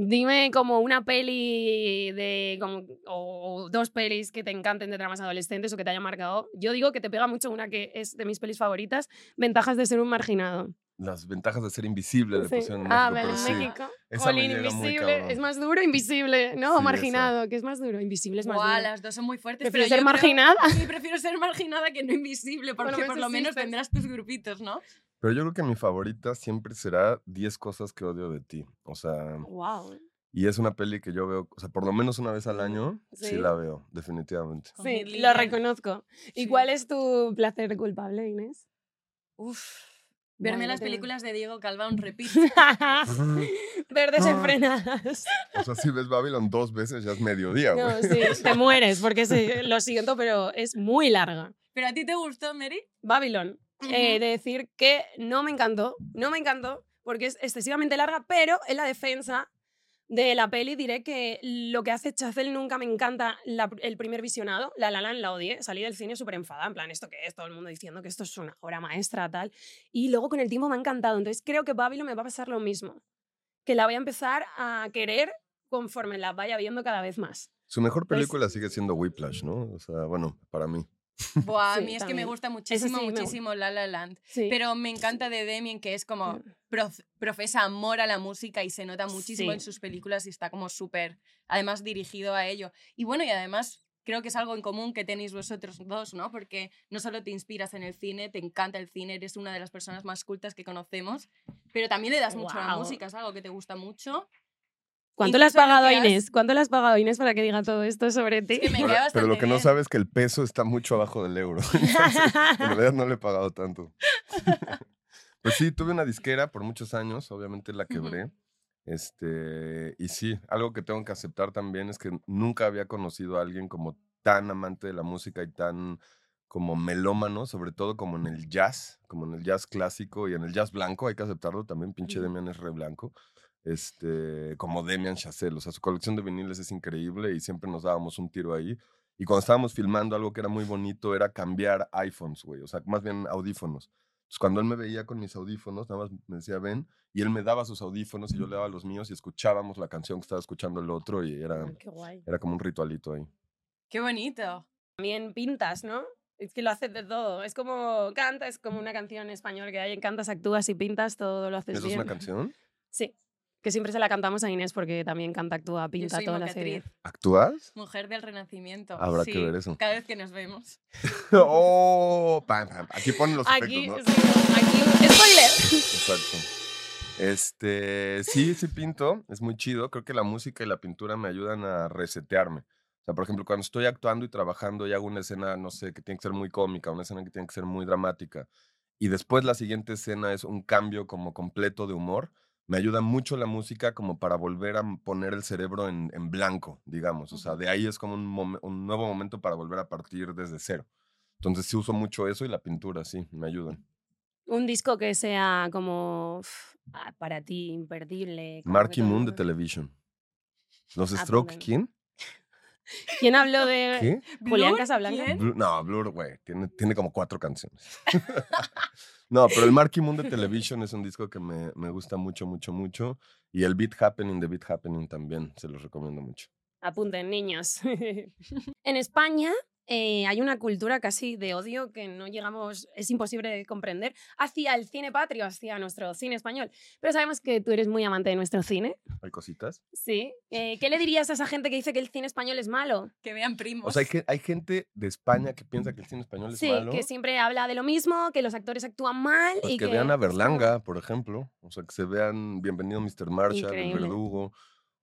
Dime como una peli de como, o o dos pelis que te encanten de dramas adolescentes o que te hayan marcado. Yo digo que te pega mucho una que es de mis pelis favoritas, Ventajas de ser un marginado. Las ventajas de ser invisible le Sí. pusieron en Ah, México, pero en sí. México. Esa Jolín, invisible. Es más duro, invisible. No, Sí, esa. marginado, que es más duro. Invisible es más Buah, duro. las dos son muy fuertes. Prefiero pero ser yo creo- marginada. sí, prefiero ser marginada que no invisible, porque Bueno, por eso lo menos tendrás tus grupitos, ¿no? Pero yo creo que mi favorita siempre será 10 cosas que odio de ti. O sea, Wow. y es una peli que yo veo, o sea, por lo menos una vez al año, sí, Sí. la veo, definitivamente. Sí, lo reconozco. ¿Y Sí. cuál es tu placer culpable, Inés? Uf. Verme Buah, las películas de Diego Calván, repito. Ver Ah. desenfrenadas. O sea, si ves Babylon dos veces ya es mediodía, güey. No, sí, te mueres, porque sí, lo siento, pero es muy larga. ¿Pero a ti te gustó, Mary? Babylon. Eh, de decir que no me encantó, no me encantó, porque es excesivamente larga, pero en la defensa de la peli diré que lo que hace Chazelle nunca me encanta la- el primer visionado. La La Land la odié, salí del cine súper enfadada, en plan, ¿esto qué es? Todo el mundo diciendo que esto es una obra maestra, tal. Y luego con el tiempo me ha encantado, entonces creo que Babylon me va a pasar lo mismo, que la voy a empezar a querer conforme la vaya viendo cada vez más. Su mejor Pues- película sigue siendo Whiplash, ¿no? O sea, bueno, para mí. Buah, a mí es que me gusta muchísimo, sí, me gu- muchísimo La La Land. Sí. Pero me encanta de Damien que es como prof- profesa amor a la música y se nota muchísimo en sus películas y está como súper, además dirigido a ello. Y bueno, y además creo que es algo en común que tenéis vosotros dos, ¿no? Porque no solo te inspiras en el cine, te encanta el cine, eres una de las personas más cultas que conocemos, pero también le das mucho a la música, es algo que te gusta mucho. ¿Cuánto le has pagado a Inés? ¿Cuánto le has pagado a Inés para que diga todo esto sobre ti? Es que me Pero, pero lo que no bien. sabe es que el peso está mucho abajo del euro. Entonces, en realidad no le he pagado tanto. pues sí, tuve una disquera por muchos años, obviamente la quebré. Este, y sí, algo que tengo que aceptar también es que nunca había conocido a alguien como tan amante de la música y tan como melómano, sobre todo como en el jazz, como en el jazz clásico y en el jazz blanco, hay que aceptarlo también, pinche. Demian es re blanco, este, como Demian Chazelle, o sea, su colección de viniles es increíble y siempre nos dábamos un tiro ahí. Y cuando estábamos filmando, algo que era muy bonito era cambiar iPhones, güey, o sea, más bien audífonos. Entonces, cuando él me veía con mis audífonos, nada más me decía, ven, y él me daba sus audífonos y yo le daba los míos y escuchábamos la canción que estaba escuchando el otro y era, Ah, Qué guay. era como un ritualito ahí. Qué bonito. También pintas, ¿no? Es que lo haces de todo. Es como canta, es como una canción en español que hay en cantas, actúas y pintas, todo lo haces ¿Eso es bien. una canción? Sí. Que siempre se la cantamos a Inés porque también canta, actúa, Yo pinta hace bien. mocatriz, ¿Actúas? mujer del renacimiento. Habrá que ver eso. Cada vez que nos vemos. ¡Oh! Pam, pam. Aquí ponen los Aquí, efectos, ¿no? sí, aquí, spoiler. Exacto. Este, sí, sí pinto, es muy chido. Creo que la música y la pintura me ayudan a resetearme. O sea, por ejemplo, cuando estoy actuando y trabajando y hago una escena, no sé, que tiene que ser muy cómica, una escena que tiene que ser muy dramática, y después la siguiente escena es un cambio como completo de humor, me ayuda mucho la música como para volver a poner el cerebro en, en blanco, digamos. O sea, de ahí es como un, un nuevo momento para volver a partir desde cero. Entonces sí uso mucho eso y la pintura, sí, me ayudan. Un disco que sea como ah, para ti imperdible. Marky Moon de Television. ¿Los Ah, Stroke pongan. quién? ¿Quién habló de ¿Qué? Julián ¿Blur? Casablanca? No, Blur, güey, tiene, tiene como cuatro canciones. no, pero el Marky Moon de Television es un disco que me, me gusta mucho, mucho, mucho. Y el Beat Happening de Beat Happening también, se los recomiendo mucho. Apunten, niños. en España eh, hay una cultura casi de odio que no llegamos, es imposible de comprender, hacia el cine patrio, hacia nuestro cine español. Pero sabemos que tú eres muy amante de nuestro cine. ¿Hay cositas? Sí. Eh, ¿Qué le dirías a esa gente que dice que el cine español es malo? Que vean primos. O sea, hay, hay gente de España que piensa que el cine español es Sí, malo. que siempre habla de lo mismo, que los actores actúan mal Pues y que, que... vean a Berlanga, por ejemplo. O sea, que se vean Bienvenido Mr. Marshall, El. Verdugo.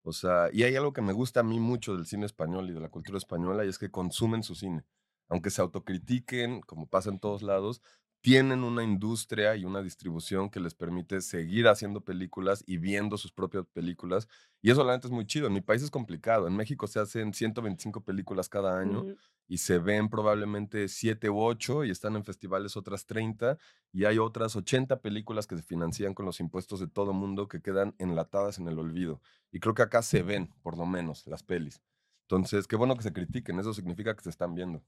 O sea, y hay algo que me gusta a mí mucho del cine español y de la cultura española y es que consumen su cine. Aunque se autocritiquen, como pasa en todos lados, tienen una industria y una distribución que les permite seguir haciendo películas y viendo sus propias películas. Y eso la neta es muy chido. En mi país es complicado. En México se hacen 125 películas cada año Ujú. y se ven probablemente 7 u 8 y están en festivales otras 30 y hay otras 80 películas que se financian con los impuestos de todo mundo que quedan enlatadas en el olvido. Y creo que acá se ven, por lo menos, las pelis. Entonces, qué bueno que se critiquen, eso significa que se están viendo.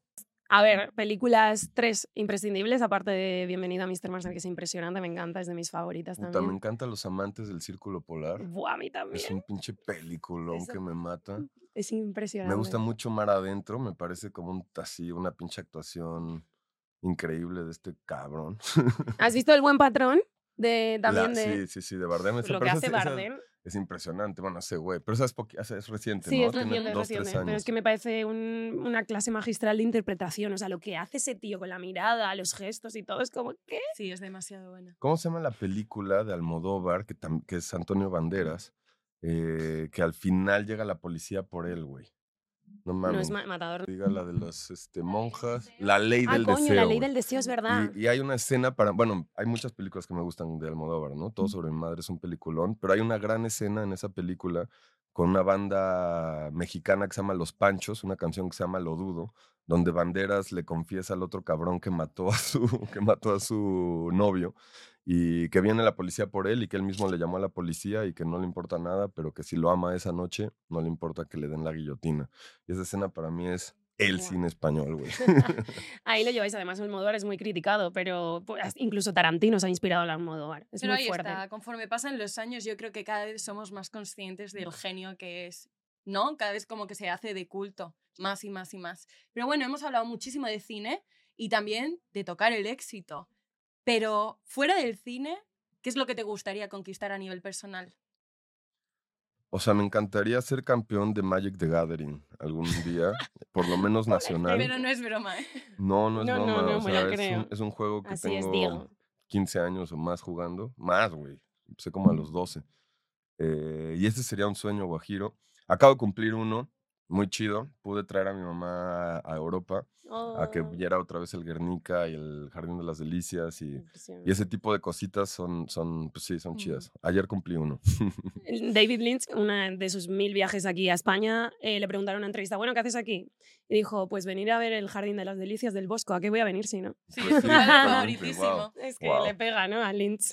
A ver, películas tres imprescindibles, aparte de Bienvenido a Mr. Marsden, que es impresionante, me encanta, es de mis favoritas Puta, también. me encantan los amantes del círculo polar. Buah, a mí también. Es un pinche peliculón Eso- que me mata. Es impresionante. Me gusta mucho Mar Adentro, me parece como un así, una pinche actuación increíble de este cabrón. ¿Has visto El Buen Patrón? De, La- también de Sí, sí, sí, de Bardem. lo que esa hace esa Bardem. Es impresionante, bueno, ese güey. Pero esa es, poqui- esa es reciente, Sí, ¿no? es reciente, es dos, reciente. Pero es que me parece un- una clase magistral de interpretación. O sea, lo que hace ese tío con la mirada, los gestos y todo, es como, ¿qué? Sí, es demasiado buena. ¿Cómo se llama la película de Almodóvar, que, que es Antonio Banderas, eh, que al final llega la policía por él, güey? No No mames. es ma- matador. Diga la de las este, monjas. La ley Ah, del coño, deseo. la ley del deseo es verdad. Y, y hay una escena para, bueno, hay muchas películas que me gustan de Almodóvar, ¿no? Todo sobre mi madre es un peliculón, pero hay una gran escena en esa película con una banda mexicana que se llama Los Panchos, una canción que se llama Lo Dudo, donde Banderas le confiesa al otro cabrón que mató a su, que mató a su novio y que viene la policía por él y que él mismo le llamó a la policía y que no le importa nada, pero que si lo ama esa noche, no le importa que le den la guillotina. Y esa escena para mí es el cine español, güey. Ahí lo lleváis, además Almodóvar es muy criticado, pero pues, incluso Tarantino se ha inspirado en Almodóvar. Es Pero muy ahí fuerte. está, conforme pasan los años, yo creo que cada vez somos más conscientes del genio que es, ¿no? Cada vez como que se hace de culto, más y más y más. Pero bueno, hemos hablado muchísimo de cine y también de tocar el éxito. Pero fuera del cine, ¿qué es lo que te gustaría conquistar a nivel personal? O sea, me encantaría ser campeón de Magic the Gathering algún día, por lo menos nacional. Pero no es broma, ¿eh? No, no es No, no, broma. no, o me sea, es, creo. un, es un juego que Así tengo Diego. 15 años o más jugando. Más, güey. Empecé como a los 12. Eh, y ese sería un sueño guajiro. Acabo de cumplir uno, muy chido. Pude traer a mi mamá a Europa a que Oh, viera otra vez el Guernica y el Jardín de las Delicias. Y, y ese tipo de cositas son, son pues sí, son Mm. chidas. Ayer cumplí uno. El David Lynch, una de sus mil viajes aquí a España, eh, le preguntaron en una entrevista, bueno, ¿qué haces aquí? Y dijo, pues venir a ver el Jardín de las Delicias del Bosco. ¿A qué voy a venir si no? Sí, Pues es sí, padre totalmente, favoritísimo. guau. Es que Guau. le pega, ¿no? A Lynch.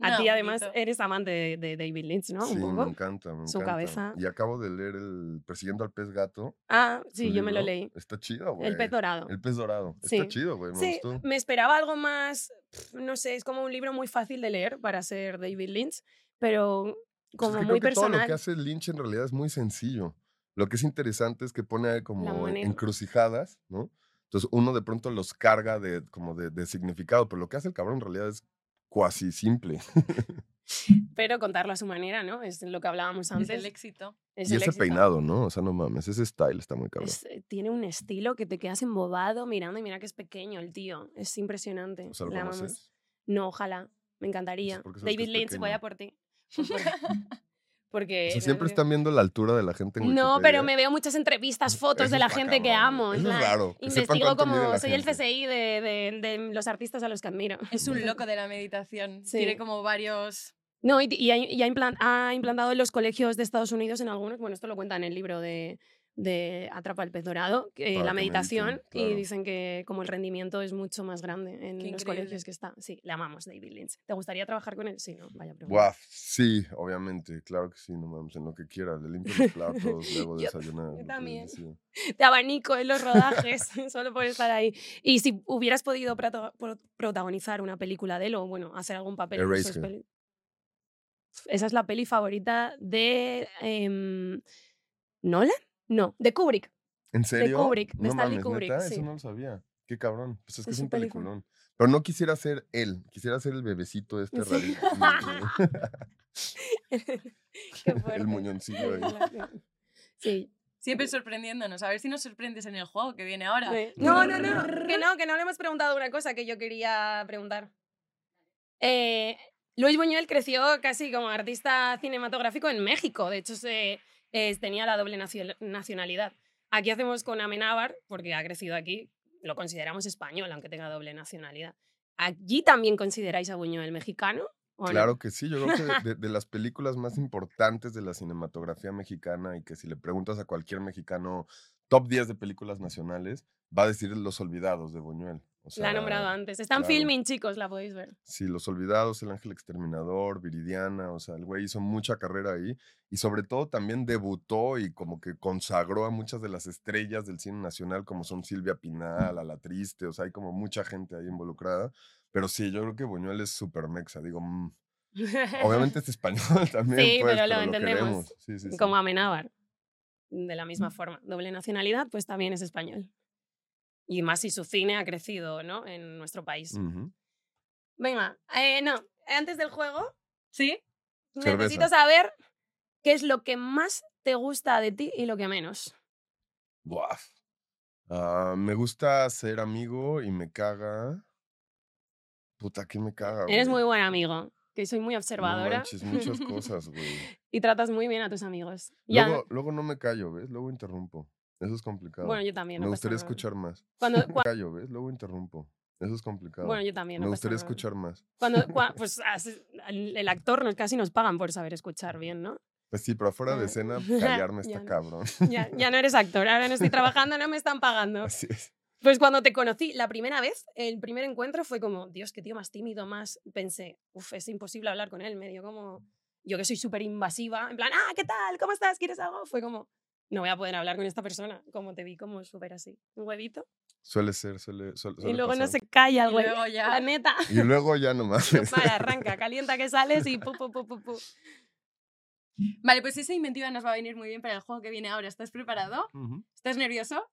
A No, ti además bonito. eres amante de, de David Lynch, ¿no? sí, Un me poco. encanta, me Su encanta. cabeza. Y acabo de leer el Persiguiendo al pez gato. Ah, sí, yo me lo libro. leí. Está chido, güey. El pez dorado. El pez dorado. Sí. Está chido, güey. Me Sí, gustó. me esperaba algo más, no sé, es como un libro muy fácil de leer para ser David Lynch, pero Pues es como que muy creo que todo lo personal. que hace Lynch en realidad es muy sencillo. Lo que es interesante es que pone ahí como encrucijadas, ¿no? Entonces uno de pronto los carga de, como de, de significado, pero lo que hace el cabrón en realidad es cuasi simple. Pero contarlo a su manera, ¿no? Es lo que hablábamos Es antes. el éxito. es y el ese éxito. peinado, ¿no? O sea, no mames, ese style está muy cabrón. Es- eh, tiene un estilo que te quedas embobado mirando y mira que es pequeño el tío. Es impresionante. O sea. No, ojalá. Me encantaría. David es Lynch, voy a por ti. Por- Porque. O sea, siempre están viendo la altura de la gente en No, pero me veo muchas entrevistas, fotos Eso de la gente que amo. Eso es raro. Investigo como soy el. CSI de, de- de los artistas a los que admiro. Es un loco de la meditación. Sí. Tiene como varios... No, y, y ha, y ha ha implantado en los colegios de Estados Unidos en algunos, bueno, esto lo cuenta en el libro de, de Atrapa el pez dorado, la meditación, y dicen que como el rendimiento es mucho más grande en Qué los increíble. colegios que está. Sí, le amamos, David Lynch. ¿Te gustaría trabajar con él? Sí, no, vaya pregunta. Guau, sí, obviamente, claro que sí, no mames, en lo que quiera, le limpio los platos, le hago Yo- desayunar. yo también. Te abanico en los rodajes, solo por estar ahí. Y si hubieras podido prota- pro- protagonizar una película de él o, bueno, hacer algún papel en Esa es la peli favorita de... em, ¿Nolan? No, de Kubrick. ¿En serio? Kubrick, de no Stanley mames, Kubrick, ¿neta? sí. Eso no lo sabía. Qué cabrón. Pues es que Es un película. peliculón. Pero no quisiera ser él, quisiera ser el bebecito este Sí. Qué el muñoncillo ahí. Sí. Siempre sorprendiéndonos. A ver si nos sorprendes en el juego que viene ahora. Sí. No, no, no. Que no, que no le hemos preguntado una cosa que yo quería preguntar. Eh, Luis Buñuel creció casi como artista cinematográfico en México. De hecho, se, eh, tenía la doble nacio- nacionalidad. Aquí hacemos con Amenábar, porque ha crecido aquí, lo consideramos español, aunque tenga doble nacionalidad. ¿Allí también consideráis a Buñuel mexicano? Claro que sí, yo creo que de- de las películas más importantes de la cinematografía mexicana y que si le preguntas a cualquier mexicano top 10 de películas nacionales, va a decir Los Olvidados de Buñuel. O sea, la ha nombrado antes. Está en claro. filming, chicos, la podéis ver. Sí, Los Olvidados, El Ángel Exterminador, Viridiana, o sea, el güey hizo mucha carrera ahí y sobre todo también debutó y como que consagró a muchas de las estrellas del cine nacional como son Silvia Pinal, A La Triste, o sea, hay como mucha gente ahí involucrada, pero sí, yo creo que Buñuel es súper mexa, digo, mm, obviamente es español también, Sí, pues, pero lo entendemos. queremos. Sí, sí, sí. Como Amenábar. De la misma forma. Doble nacionalidad, pues también es español. Y más si su cine ha crecido, ¿no? En nuestro país. Ujú. Venga, eh, no, antes del juego, ¿Sí? Cerveza. necesito saber qué es lo que más te gusta de ti y lo que menos. Buah. Ah, me gusta ser amigo y me caga. Puta, ¿qué me caga? Eres güey? muy buen amigo, que soy muy No observadora manches, muchas cosas, güey. y tratas muy bien a tus amigos. Ya, Luego, luego no me callo, ¿ves? Luego interrumpo. Eso es complicado. bueno, yo también. me no gustaría escuchar más. Cuando, Me cua- callo, ¿ves? Luego interrumpo. Eso es complicado. bueno, yo también. me no gustaría escuchar más. Cuando, cua- pues el actor casi nos pagan por saber escuchar bien, ¿no? Pues sí, pero afuera de Ah. escena, callarme Ya está no. cabrón. Ya, ya no eres actor, ahora no estoy trabajando, no me están pagando. Así es. Pues cuando te conocí la primera vez, el primer encuentro fue como, Dios, qué tío más tímido, más. Pensé, uff, es imposible hablar con él, medio como. Yo que soy súper invasiva, en plan, ah, ¿qué tal? ¿Cómo estás? ¿Quieres algo? Fue como, no voy a poder hablar con esta persona. Como te vi, como súper así, un huevito. Suele ser, suele, suele, y luego no se calla el luego La neta. Y luego ya nomás. No para, arranca, calienta que sales y pu, pu, pu, pu, pu. Vale, pues esa inventiva nos va a venir muy bien para el juego que viene ahora. ¿Estás preparado? ¿Estás nervioso?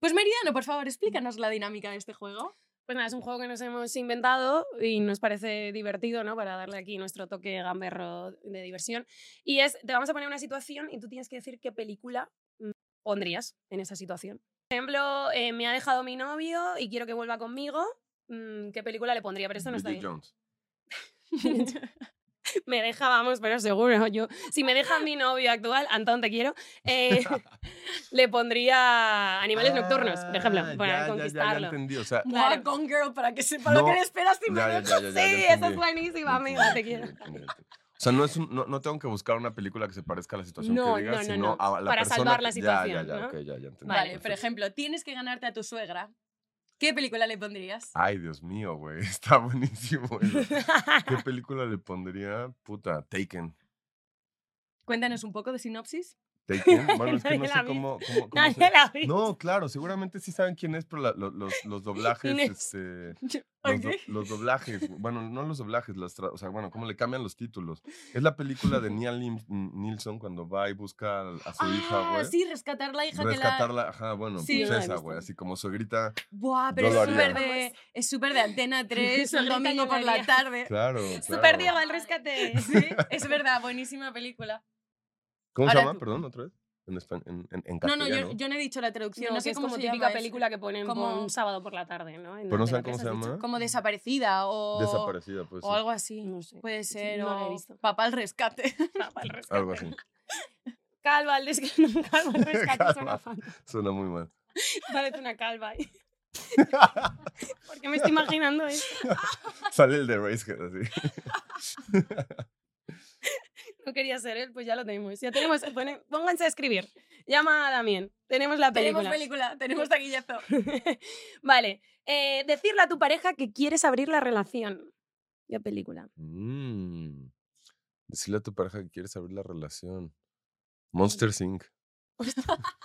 Pues Meridiano, por favor, explícanos la dinámica de este juego. Pues nada, es un juego que nos hemos inventado y nos parece divertido, ¿no? Para darle aquí nuestro toque gamberro de diversión. Y es, te vamos a poner una situación y tú tienes que decir qué película mm, pondrías en esa situación. Por ejemplo, eh, me ha dejado mi novio y quiero que vuelva conmigo. mm, ¿Qué película le pondría? Pero esto no está Bridget bien. Jones. me deja, vamos, pero seguro. Yo, si me deja mi novio actual, Antón, te quiero, eh, le pondría Animales Nocturnos, por ejemplo, Ah, para ya, ya, ya, conquistarlo. Ya, entendí, o sea, Claro. Girl, para que sepa lo No. que le esperas ya, ya, ya, sí, ya esa es buenísima, amiga, te quiero. O sea, no, es un- no, no tengo que buscar una película que se parezca a la situación No, que diga, no, no, sino no, a la para persona salvar la situación, Ya, ya, ya, ¿no? ok, ya, ya entendí. Vale, por perfecto. ejemplo, tienes que ganarte a tu suegra. ¿Qué película le pondrías? Ay, Dios mío, güey. Está buenísimo eso. ¿Qué película le pondría? Puta, Taken. Cuéntanos un poco de sinopsis. Taken. Bueno, es que Nadie no la sé ha cómo, cómo, cómo Nadie se- la vi. No, claro, seguramente sí saben quién es, pero la- lo- los, los doblajes, este, los, do- los doblajes, bueno, no los doblajes, las tra- o sea, bueno, cómo le cambian los títulos. Es la película de Nia Nilsson cuando va y busca a su hija, Ah, güey. sí, rescatar la hija que la... Rescatarla, ajá, bueno, Sí, pues esa, güey, así como su grita, Buah, pero es súper de, es súper de Antena 3, un Suegrita domingo por la tarde. claro, Super claro. Diego, el rescate. Sí, es verdad, buenísima película. ¿Cómo se llama? tú. Perdón, otra vez. En, español, en, en, en No, no, yo, yo no he dicho la traducción, No, sé es como típica eso. película que ponen Como- un sábado por la tarde, ¿no? En Pero no saben cómo 3, se dicho. llama. Como desaparecida o... Desaparecida, pues. O algo así. No sé. Puede ser, no he visto. Papá al rescate. Papá, el rescate. Algo así. Calva al desca- calva al rescate suena. Suena muy mal. Parece una calva ahí. Porque me estoy imaginando esto. Sale el de Racehead así. No quería ser él, pues ya lo tenemos. Ya tenemos, pone- pónganse a escribir. Llama a Damien. Tenemos la película. tenemos película, tenemos taquillazo. vale. eh, decirle a tu pareja que quieres abrir la relación. ¿Qué película? Mm. Decirle a tu pareja que quieres abrir la relación. Monster Inc.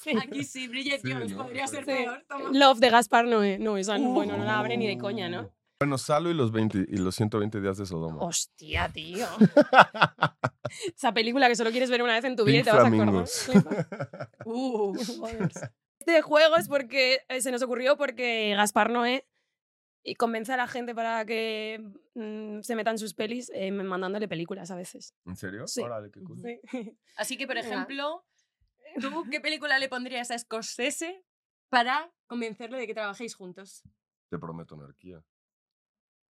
Sí. Aquí sí, Bridget Sí, Jones, ¿no? podría ser Sí. peor. Toma. Love de Gaspar Noé. No, esa no, bueno, no la abre ni de coña, ¿no? Bueno, Salo y los 20 y los 120 días de Sodoma. Hostia, tío. Esa película que solo quieres ver una vez en tu vida y Pink te vas a Flamingos. acordar. Uh, Joder. Este juego es porque eh, se nos ocurrió porque Gaspar Noé y convence a la gente para que mm, se metan sus pelis eh, mandándole películas a veces. ¿En serio? Sí. Órale, qué cool. Sí. Así que, por ejemplo, ¿tú qué película le pondrías a Scorsese para convencerle de que trabajéis juntos? Te prometo anarquía.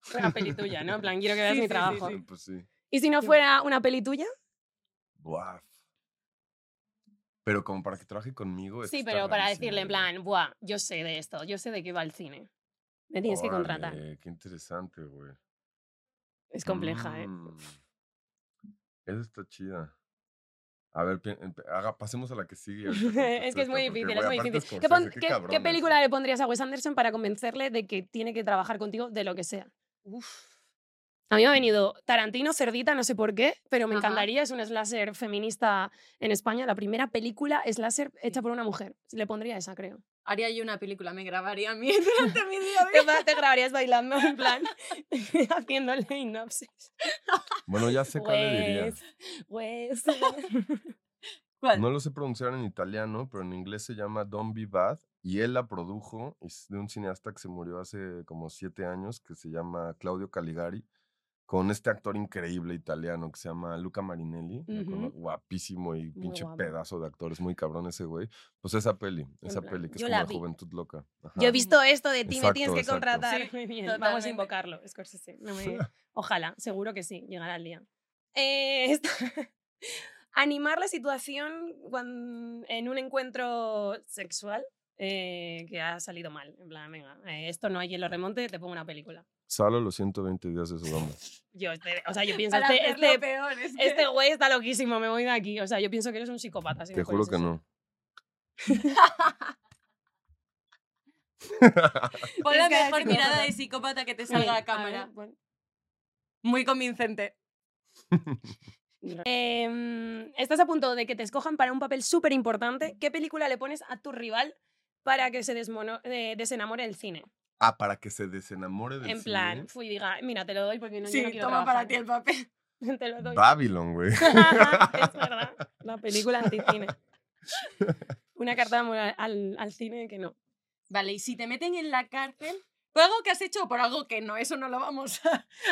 Una peli tuya, ¿no? En plan, quiero que veas Sí, mi sí, trabajo. sí. Pues sí. ¿Y si no fuera una peli tuya? Buah. Pero como para que trabaje conmigo. Sí, pero para decirle en plan, buah, yo sé de esto, yo sé de qué va el cine. Me tienes que contratar. Qué interesante, güey. Es compleja, ¿eh? Mm. Esa está chida. A ver, haga- pasemos a la que sigue. es que es muy difícil, es muy difícil. ¿Qué, Scorsese, pon- qué qué- qué cabrón es, película le pondrías a Wes Anderson para convencerle de que tiene que trabajar contigo de lo que sea? A mí me ha venido Tarantino, Cerdita, no sé por qué, pero me Ajá. encantaría. Es un slasher feminista en España. La primera película slasher hecha por una mujer. Le pondría esa, creo. Haría yo una película, me grabaría a mí durante mi día. Te, va- te grabarías bailando, en plan, haciéndole hipnosis. Bueno, ya sé cuál le diría. Wes. ¿Cuál? No lo sé pronunciar en italiano, pero en inglés se llama Don't Be Bad. Y él la produjo. Es de un cineasta que se murió hace como siete años, que se llama Claudio Caligari, con este actor increíble italiano que se llama Luca Marinelli. cono- Ujú. Guapísimo y pinche pedazo de actor. Es muy cabrón ese güey. Pues esa peli, esa plan, peli, que es yo como la la vi. juventud loca. Yo Ajá. he visto esto de ti, me Exacto, tienes que exacto. contratar. Sí, Muy bien, vamos a invocarlo, Scorsese. No me- Ojalá, seguro que sí, llegará el día. Eh, esta- Animar la situación en un encuentro sexual eh, que ha salido mal. En plan, venga, eh, esto no hay quien lo remonte, te pongo una película. Salo los 120 días de Sodoma. Yo, este- o sea, yo pienso, Para este, este, peor, es que- este güey está loquísimo, me voy de aquí. O sea, yo pienso que eres un psicópata. si Te juro que eso. no. Pon la mejor mirada de psicópata que te salga Sí, a cámara. ver, bueno. Muy convincente. Em, estás a punto de que te escojan para un papel súper importante. ¿Qué película le pones a tu rival para que se desmono- eh, desenamore del cine? Ah, para que se desenamore del en plan, cine. fui y diga, mira, te lo doy porque no, yo Sí, no quiero toma para trabajar". ti el papel. te lo doy. Babylon, güey. es verdad. La película anticine. Una carta de amor al, al cine que no. Vale, y si te meten en la cárcel por algo que has hecho o por algo que no, eso no lo vamos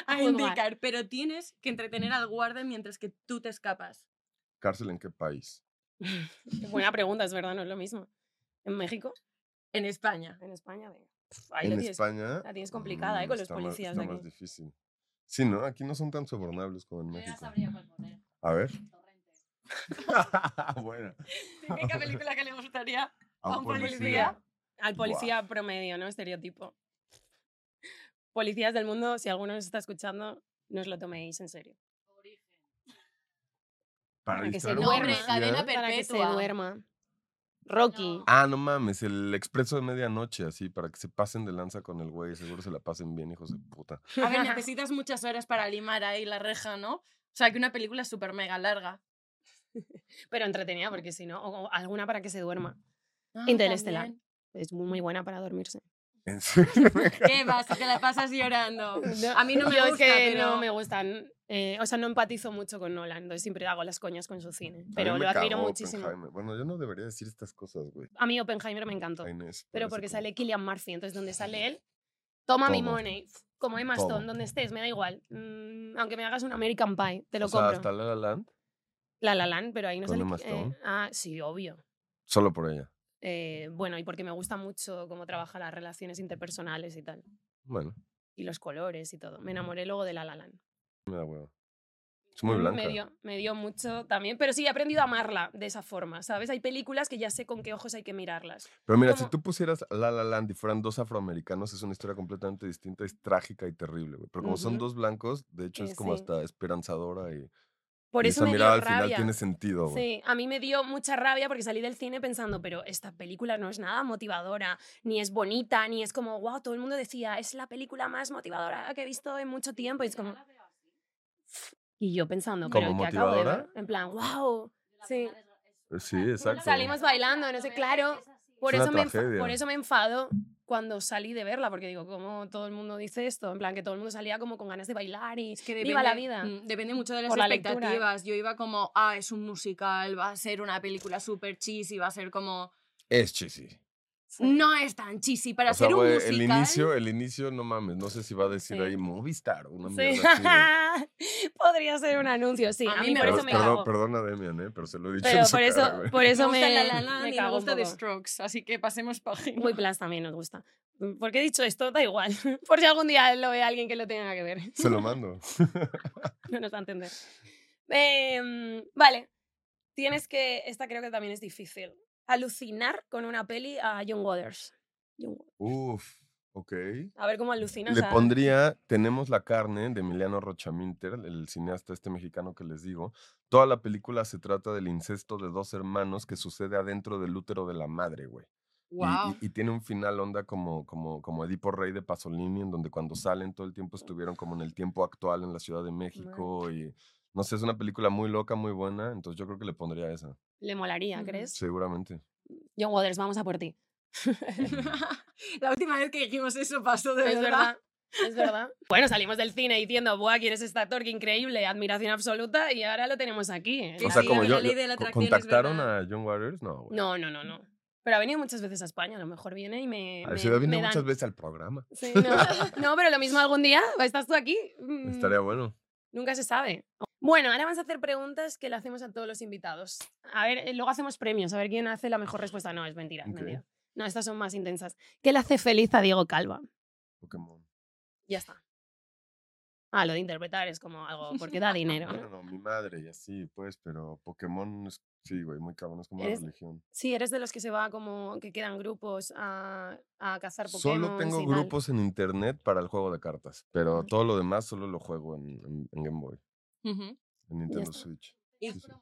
a, indicar, pero tienes que entretener al guardia mientras que tú te escapas. ¿Cárcel en qué país? Buena pregunta, es verdad, no es lo mismo. ¿En México? En España. ¿En España? Venga. Ahí en tienes. España. la tienes complicada, ¿eh? mm, con los está más- policías está de más aquí. difícil. Sí, ¿no? Aquí no son tan sobornables como en Yo ya México. sabría cuál poner. A ver. Bueno. Típica película que le gustaría. A un policía. Al policía promedio, ¿no? Estereotipo. Policías del mundo, si alguno nos está escuchando, no os lo toméis en serio. Para, Para que se duerma. Policía. Para que se duerma. Rocky. No. Ah, no mames, el expreso de medianoche, así, para que se pasen de lanza con el güey. Seguro se la pasen bien, hijos de puta. A ver, necesitas muchas horas para limar ahí la reja, ¿no? O sea, que una película es súper mega larga. Pero entretenida, porque si no, o, o alguna para que se duerma. Ah, Interestelar. también. Es muy, muy buena para dormirse. ¿En serio? ¿Qué vas? Te la pasas llorando. A mí no me Yo gusta, es que pero... no me gustan. eh, o sea, no empatizo mucho con Nolan, entonces siempre hago las coñas con su cine. Pero lo admiro muchísimo. Oppenheimer. Bueno, yo no debería decir estas cosas, güey. A mí Oppenheimer me encantó. Inés, Pero porque como- sale Killian Murphy, entonces donde sale él, toma mi money. Como Emma. Stone, donde estés, me da igual. Mm, aunque me hagas un American Pie, te lo o sea, compro. hasta La La Land, La La Land, pero ahí no ¿Con sale. Emma eh, Stone? ah, sí, obvio. solo por ella. Eh, bueno, y porque me gusta mucho cómo trabaja las relaciones interpersonales y tal. Bueno, Y los colores y todo. Me enamoré luego de La La Land. me da huevo. Es muy Mm, blanca. Me dio, me dio mucho también, pero sí, he aprendido a amarla de esa forma, ¿sabes? Hay películas que ya sé con qué ojos hay que mirarlas. Pero mira, como- si tú pusieras La La Land y fueran dos afroamericanos, es una historia completamente distinta, es trágica y terrible, güey. Pero como son dos blancos, de hecho es como sí. hasta esperanzadora y, Por y eso esa me mirada dio al final rabia. tiene sentido. Sí, a mí me dio mucha rabia porque salí del cine pensando, pero esta película no es nada motivadora, ni es bonita, ni es como, wow, todo el mundo decía, es la película más motivadora que he visto en mucho tiempo. Y es como... Y yo pensando, pero ¿Como ¿qué acabo de motivadora? ver? En plan, wow. Sí. Eh, Sí, exacto. Salimos bailando, no sé, claro. Por Es eso, me por eso me enfado cuando salí de verla, porque digo, como todo el mundo dice esto? En plan, que todo el mundo salía como con ganas de bailar y Es que viva la depende- vida. mm, Depende mucho de las la lectura, expectativas. Yo iba como, ah, es un musical, va a ser una película súper cheesy, va a ser como... Es cheesy. Mm. No es tan cheesy para o sea, ser un güey, musical. el inicio, el inicio, no mames, no sé si va a decir Sí. ahí Movistar o una Sí. mierda así. Podría ser un anuncio, sí. A A, mí por eso Perdón, me perdón, cago. perdona, Demian, ¿eh? pero se lo he dicho Pero en su por eso, cara, güey. por eso me me, gusta La La Land me y me cago un gusta The poco. Strokes, así que pasemos página. Muy Plus también nos gusta. Porque he dicho esto, da igual. Por si algún día lo ve alguien que lo tenga que ver. Se lo mando. no nos va a entender. Em, vale. Tienes que. Esta creo que también es difícil. Alucinar con una peli a John Waters. John Waters. Uf. Ok. A ver cómo alucinas. Le a- pondría Tenemos la carne de Emiliano Rochaminter, el cineasta este mexicano que les digo. Toda la película se trata del incesto de dos hermanos que sucede adentro del útero de la madre, güey. Y- Wow. Y, y tiene un final onda como, como, como Edipo Rey de Pasolini, en donde cuando salen todo el tiempo estuvieron como en el tiempo actual en la Ciudad de México. Y no sé, es una película muy loca, muy buena. Entonces yo creo que le pondría esa, Le molaría, Ujú. ¿crees? seguramente. John Waters, vamos a por ti. la última vez que dijimos eso pasó de Es verdad. verdad. Es verdad. Bueno, salimos del cine diciendo, ¡buah, quién es este actor? ¡Qué increíble! Admiración absoluta. Y ahora lo tenemos aquí. ¿eh? O sea, sí, como yo, yo- ¿contactaron a John Waters? No, güey. No, no, no, no. Pero ha venido muchas veces a España. A lo mejor viene y me. A me, ver, si viene me muchas dan- veces al programa. Sí, no, no, pero lo mismo algún día. ¿Estás tú aquí? Mm, Estaría bueno. Nunca se sabe. Bueno, ahora vamos a hacer preguntas que le hacemos a todos los invitados. A ver, eh, luego hacemos premios, a ver quién hace la mejor respuesta. No, es mentira, es Ok. mentira. No, estas son más intensas. ¿Qué le hace feliz a Diego Calva? Pokémon. Ya está. Ah, lo de interpretar es como algo, porque da dinero. No, ¿no? mi madre y así, pues, pero Pokémon es, sí, güey, muy cabrón, es como una religión. Sí, eres de los que se va como, que quedan grupos a, a cazar Pokémon. Solo tengo grupos en internet para el juego de cartas, pero todo lo demás solo lo juego en, en- en Game Boy, en Nintendo. Switch. Y- Sí, sí.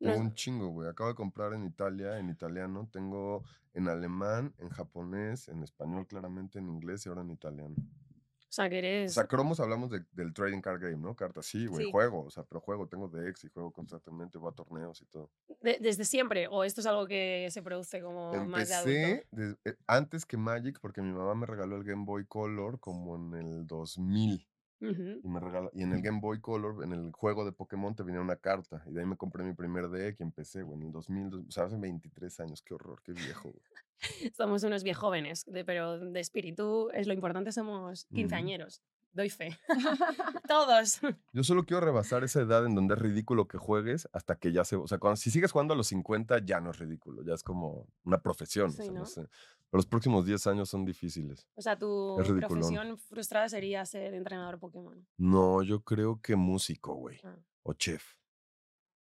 Tengo un chingo, güey. Acabo de comprar en Italia, en italiano. Tengo en alemán, en japonés, en español claramente, en inglés y ahora en italiano. O sea, que O eres... sea, cromos hablamos de- del trading card game, ¿no? Cartas, sí, güey, Sí. juego. O sea, pero juego, tengo Dex y juego constantemente, voy a torneos y todo. de- ¿Desde siempre? ¿O esto es algo que se produce como más de adulto? Empecé des- eh, antes que Magic porque mi mamá me regaló el Game Boy Color como en el 2000. Ujú. Y, me regala- y en el Game Boy Color, en el juego de Pokémon, te venía una carta. Y de ahí me compré mi primer deck y empecé, güey, en el 2000. dos- O sea, hace 23 años. Qué horror, qué viejo, güey. Somos unos viejóvenes, de, pero de espíritu es lo importante, somos quinceañeros. Doy fe. Todos. Yo solo quiero rebasar esa edad en donde es ridículo que juegues hasta que ya se... O sea, cuando, si sigues jugando a los 50 ya no es ridículo, ya es como una profesión. Sí, o sea, no ¿no? sé. Pero los próximos 10 años son difíciles. O sea, tu profesión frustrada sería ser entrenador Pokémon. No, yo creo que músico, güey. Ah. O chef.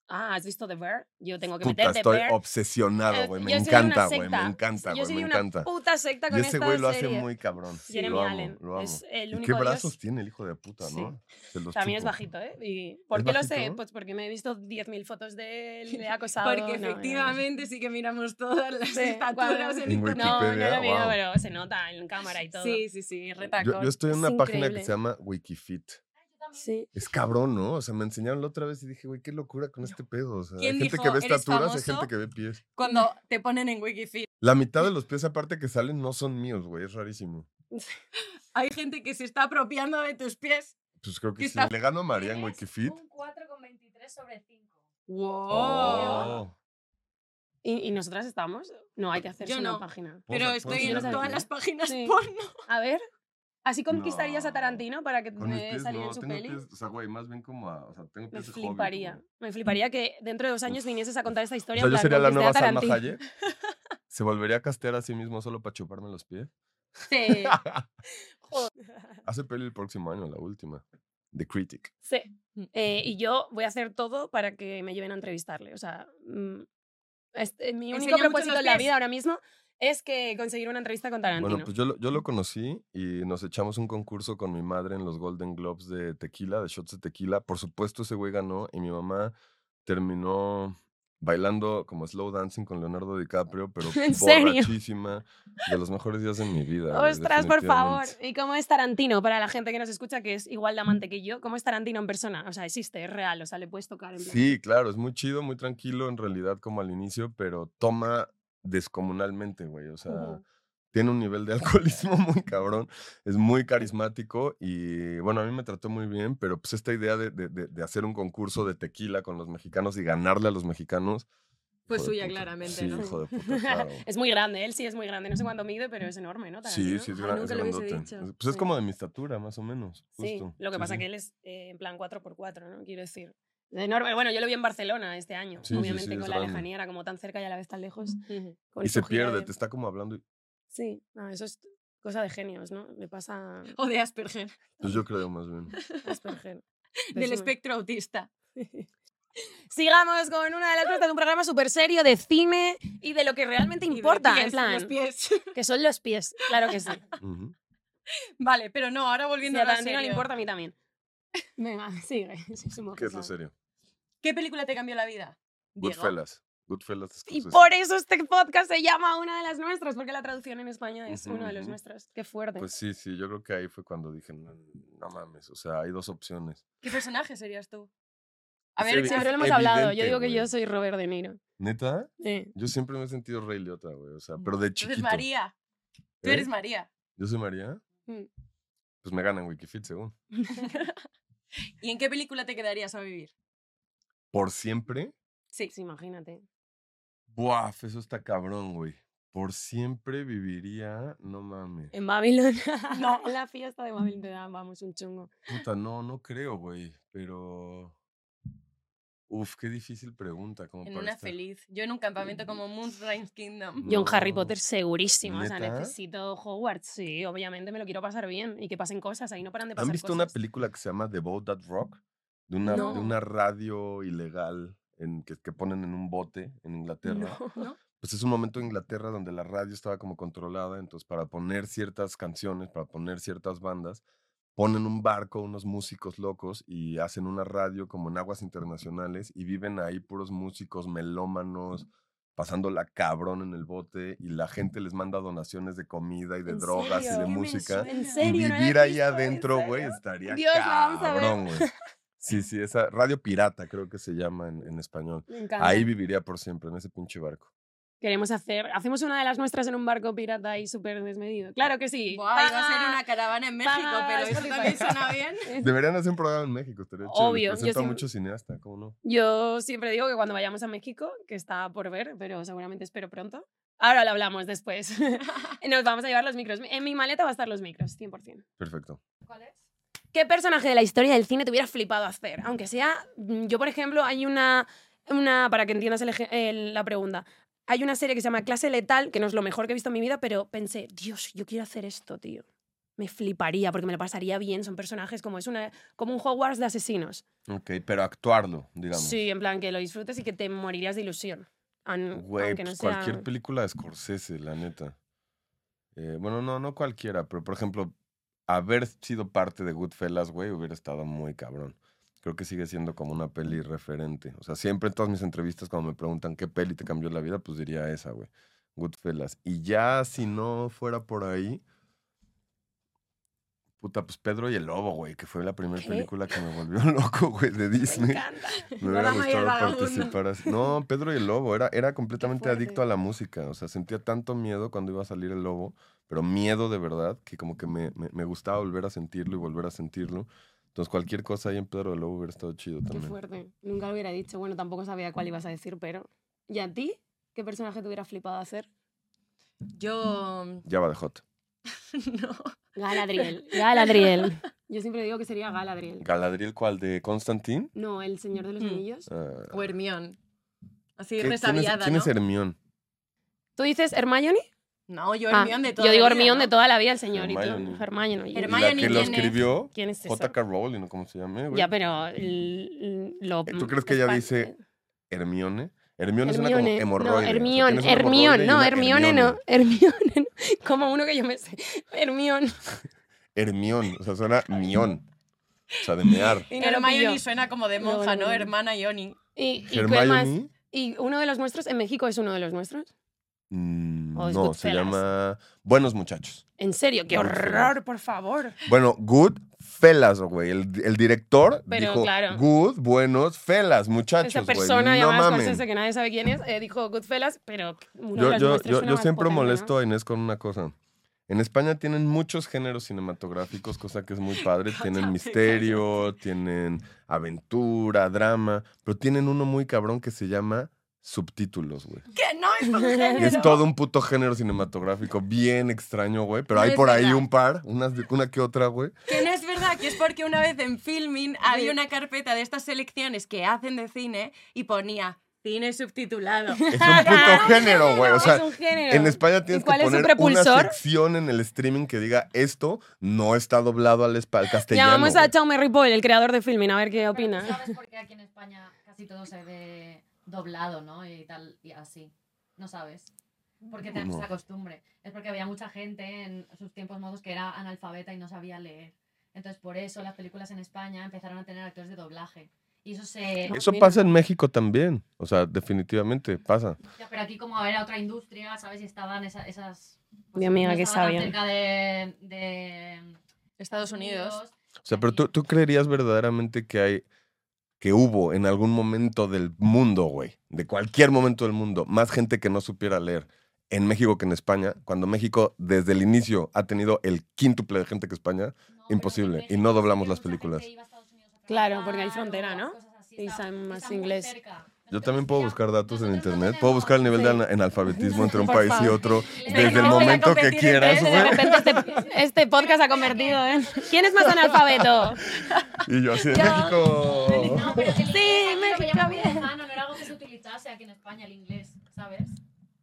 Ah, ¿has visto The Bear? Yo tengo que Puta, meter The estoy Bear. obsesionado, Eh, güey. Me de una encanta, güey. Me secta. encanta, Yo güey. soy Me de una encanta. puta secta con Y ese güey lo hace muy cabrón. Jeremy lo amo, Allen. lo amo. Es el ¿Y único qué dios- brazos tiene el hijo de puta, Sí. no? También es bajito, ¿eh? Y ¿Por qué lo sé? Pues porque me he visto 10.000 fotos de él, he acosado. Porque no, no, no. efectivamente sí que miramos todas las Sí, estaturas en En internet. No, no lo Wikipedia, he visto, wow. pero se nota en cámara y todo. Sí, sí, sí, Yo, retacón. yo estoy en una página que se llama Wikifit. Sí. Es cabrón, ¿no? O sea, me enseñaron la otra vez y dije, güey, qué locura con este pedo. O sea, hay ¿Quién gente dijo, que ve "Eres estaturas y hay famoso"? gente que ve pies. Cuando te ponen en Wikifeed. La mitad de los pies aparte que salen no son míos, güey. Es rarísimo. Hay gente que se está apropiando de tus pies. Pues creo que ¿Qué sí. está- Le gano a María en Wikifit. Un 4,23 sobre 5. ¡Wow! Oh. ¿Y, y nosotras estamos? No, hay que hacerse Yo una no. página. Pero Puedo- estoy en todas las páginas Sí. porno. A ver, ¿así conquistarías a No. Tarantino para que pies saliera no, en su tengo peli? pies, o sea, güey, más bien como a, o sea, tengo Me fliparía. güey. Me fliparía que dentro de dos años vinieses a contar esta O historia. sea, en yo plan, sería la nueva a Salma. Hayek. ¿Se volvería a castear a sí mismo solo para chuparme los pies? Sí. Hace peli el próximo año, la última. The Critic. Sí. Eh, y yo voy a hacer todo para que me lleven a entrevistarle. O sea, mm, este, mi único propósito en la vida ahora mismo es que conseguir una entrevista con Tarantino. Bueno, pues yo, lo- yo lo conocí y nos echamos un concurso con mi madre en los Golden Globes de tequila, de shots de tequila. Por supuesto, ese güey ganó y mi mamá terminó bailando como slow dancing con Leonardo DiCaprio, pero ¿En serio? De los mejores días de mi vida. Ostras, por favor. ¿Y cómo es Tarantino? Para la gente que nos escucha, que es igual de amante que yo, ¿cómo es Tarantino en persona? O sea, existe, es real, o sea, le puedes tocar en plan. Sí, claro, es muy chido, muy tranquilo en realidad como al inicio, pero toma descomunalmente, güey. O sea, Ujú. tiene un nivel de alcoholismo muy cabrón, es muy carismático y bueno, a mí me trató muy bien, pero pues esta idea de, de- de- hacer un concurso de tequila con los mexicanos y ganarle a los mexicanos. Pues suya, puta. claramente, Sí, ¿no? hijo de puta, claro. Es muy grande, él sí es muy grande. No sé cuánto mide, pero es enorme, ¿no? Sí, sí, es, gran- es grandote. dicho. Pues es Sí. como de mi estatura, más o menos. Sí, justo. lo que Sí, pasa sí. que él es eh, en plan 4x4, ¿no? Quiero decir. Enorme. Bueno, yo lo vi en Barcelona este año. Sí, sí, Obviamente sí, es con la grande. lejanía era como tan cerca y a la vez tan lejos. Con Y se pierde, de- te está como hablando. y- Sí, no, eso es cosa de genios, ¿no? Le pasa O de Asperger. Pues yo creo más bien. Asperger. Del espectro autista. Sigamos con una de las cosas de un programa súper serio de cine y de lo que realmente importa, pies, en plan, Los pies. que son los pies, claro que sí. Ujú. vale, pero no, ahora volviendo a a lo Tarantino le serio. importa a mí también. Venga, sigue. Sí, ¿Qué es lo serio? ¿Qué película te cambió la vida? Goodfellas. Goodfellas Y por eso este podcast se llama Una de las nuestras, porque la traducción en España es Ujú, uno de los ujú. nuestros. Qué fuerte. Pues sí, sí, yo creo que ahí fue cuando dije, no, no mames, o sea, hay dos opciones. ¿Qué personaje serías tú? A Es ver, evi- Siempre ¿qué- lo hemos hablado. Yo evidente, digo que yo güey. soy Robert De Niro. ¿Neta? Sí. Yo siempre me he sentido Rey Liotta, güey, o sea, pero de Tú chiquito. eres María. Tú ¿Eh? eres María. ¿Yo soy María? Mm. Pues me ganan Wikifit, según. ¿Y en qué película te quedarías a vivir? ¿Por siempre? Sí. Sí, imagínate. Buah, eso está cabrón, güey. Por siempre viviría, no mames. En Babylon. No. en la fiesta de Babylon te dan, vamos, un chungo. Puta, no, no creo, güey, pero... Uf, qué difícil pregunta. Como En para una estar- feliz. Yo en un campamento como Moonrise Kingdom. Yo en Harry No. Potter segurísimo. O sea, ¿Neta? necesito Hogwarts. Sí, obviamente me lo quiero pasar bien y que pasen cosas. Ahí no paran de pasar ¿Han visto una cosas. película que se llama The Boat That Rock? De una, de No. una radio ilegal en, que, que ponen en un bote en Inglaterra. No. Pues es un momento en Inglaterra donde la radio estaba como controlada, entonces para poner ciertas canciones, para poner ciertas bandas, ponen un barco, unos músicos locos y hacen una radio como en aguas internacionales y viven ahí puros músicos melómanos, pasándola cabrón en el bote y la gente les manda donaciones de comida y de ¿En drogas serio? y de ¿Qué me música. Y la vivir ahí adentro, güey, estaría Dios, la cabrón, güey. Sí, sí, esa radio pirata creo que se llama en, en español. Me encanta. Ahí viviría por siempre, en ese pinche barco. Queremos hacer. Hacemos una de las nuestras en un barco pirata ahí súper desmedido. Claro que sí. Buah, iba a ser una caravana en México, paga pero eso también suena bien. Deberían hacer un programa en México, estaría. Obvio, yo Presenta siempre- muchos cineastas, ¿cómo no? Yo siempre digo que cuando vayamos a México, que está por ver, pero seguramente espero pronto. Ahora lo hablamos después. Nos vamos a llevar los micros. En mi maleta va a estar los micros, 100%. Perfecto. ¿Qué personaje de la historia del cine te hubiera flipado hacer? Aunque sea, mm, yo por ejemplo, hay una, una para que entiendas el eje- el- la pregunta, hay una serie que se llama Clase Letal, que no es lo mejor que he visto en mi vida, pero pensé, Dios, yo quiero hacer esto, tío. Me fliparía porque me lo pasaría bien, son personajes como es una como un Hogwarts de asesinos. Ok, pero actuarlo, digamos. Sí, en plan que lo disfrutes y que te morirías de ilusión. An- Güey, no pues sea... cualquier película de Scorsese, la neta. Eh, bueno, no, no cualquiera, pero por ejemplo, haber sido parte de Goodfellas, güey, hubiera estado muy cabrón. Creo que sigue siendo como una peli referente. O sea, siempre en todas mis entrevistas cuando me preguntan qué peli te cambió la vida, pues diría esa, güey. Goodfellas. Y ya si no fuera por ahí, puta, pues Pedro y el Lobo, güey, que fue la primera película que me volvió loco, güey, de Me Disney. encanta. Me hubiera gustado participar así. No, Pedro y el Lobo. Era, era completamente adicto a la música. O sea, sentía tanto miedo cuando iba a salir el lobo, pero miedo de verdad, que como que me, me, me gustaba volver a sentirlo y volver a sentirlo. Entonces, cualquier cosa ahí en Pedro y el Lobo hubiera estado chido Qué también. fuerte. Nunca lo hubiera dicho. Bueno, tampoco sabía cuál ibas a decir, pero... ¿Y a ti? ¿Qué personaje te hubiera flipado hacer? Yo. Ya va de hot. no. Galadriel. Galadriel. Yo siempre digo que sería Galadriel. ¿Galadriel cuál? ¿De Constantine? No, el Señor de los Mm. Anillos. Ah, O Hermión. Así ¿qué- ¿Quién, es, resabiada, quién ¿no? es Hermión? ¿Tú dices Hermione? No, yo Ah, Hermión de toda yo digo la vida, Hermione ¿no? de toda la vida, el señor. Hermione. Y tú, Hermione. Y- ¿Y Hermione, la que lo ¿quién es? escribió? ¿Quién es esa? J.K. Rowling, ¿o cómo se llama? güey? Ya, pero lo... ¿Tú crees que ella es dice Hermione. Hermione suena como Hermione, hemorroide. no, o sea, Hermione, Hermione, no, una Hermione no, Hermione no, como uno que yo me sé, Hermione. Hermión, o sea, suena mión. O sea, de mear. Y Hermione suena como de monja, ¿no? Hermana Ioni. Y, y, ¿qué más? Hermione. y uno de los nuestros, en México es uno de los nuestros. Mm, O es no, se Goodfellas. llama Buenos Muchachos. En serio, qué horror, por favor. Bueno, Good Fellas, güey. El, el director Pero, dijo claro. Good, buenos Fellas, muchachos, Esa güey. persona No llamada mamen. Scorsese, que nadie sabe quién es, eh, dijo Goodfellas, pero uno de Yo, yo, yo, siempre potente, ¿no? molesto a Inés con una cosa. En España tienen muchos géneros cinematográficos, cosa que es muy padre. Tienen misterio, tienen aventura, drama, pero tienen uno muy cabrón que se llama subtítulos, güey. Que no es un Y es género. todo un puto género cinematográfico bien extraño, güey. Pero No hay por ahí un par, unas, de- una que otra, güey. Que no es verdad, que es porque una vez en Filming había una carpeta de estas selecciones que hacen de cine y ponía cine subtitulado. Es un puto género, güey. O sea, es un género. En España ¿Y tienes que poner una sección en el streaming que diga esto no está doblado al, al castellano. Llamamos a. Jaume Ripoll, el creador de Filmin, a ver qué opina. ¿Sabes por qué aquí en España casi todo se ve doblado, ¿no? Y tal, y así. No sabes. Porque tenemos No. esa costumbre. Es porque había mucha gente en sus tiempos modos que era analfabeta y no sabía leer. Entonces, por eso las películas en España empezaron a tener actores de doblaje. Y eso se. Eso pasa en México también. O sea, definitivamente pasa. Ya, pero aquí, como era otra industria, ¿sabes? Y estaban esa- esas. Mi amiga, tan sabia. cerca de, de Estados Unidos. O sea, pero tú, tú creerías verdaderamente que hay, que hubo en algún momento del mundo, güey, de cualquier momento del mundo, más gente que no supiera leer en México que en España, cuando México desde el inicio ha tenido el quíntuple de gente que España. No, Imposible, y no doblamos las películas. Claro, porque hay frontera, ¿no? Y saben más inglés. cerca. Yo también puedo buscar datos en internet, puedo buscar el nivel de analfabetismo entre un país y otro desde el momento que quieras, entre De güey. repente este, este podcast ha convertido en... ¿Quién es más analfabeto? Y yo así de México. No, pero que Sí, México, bien. no era algo que se utilizase aquí en España el inglés, ¿sabes?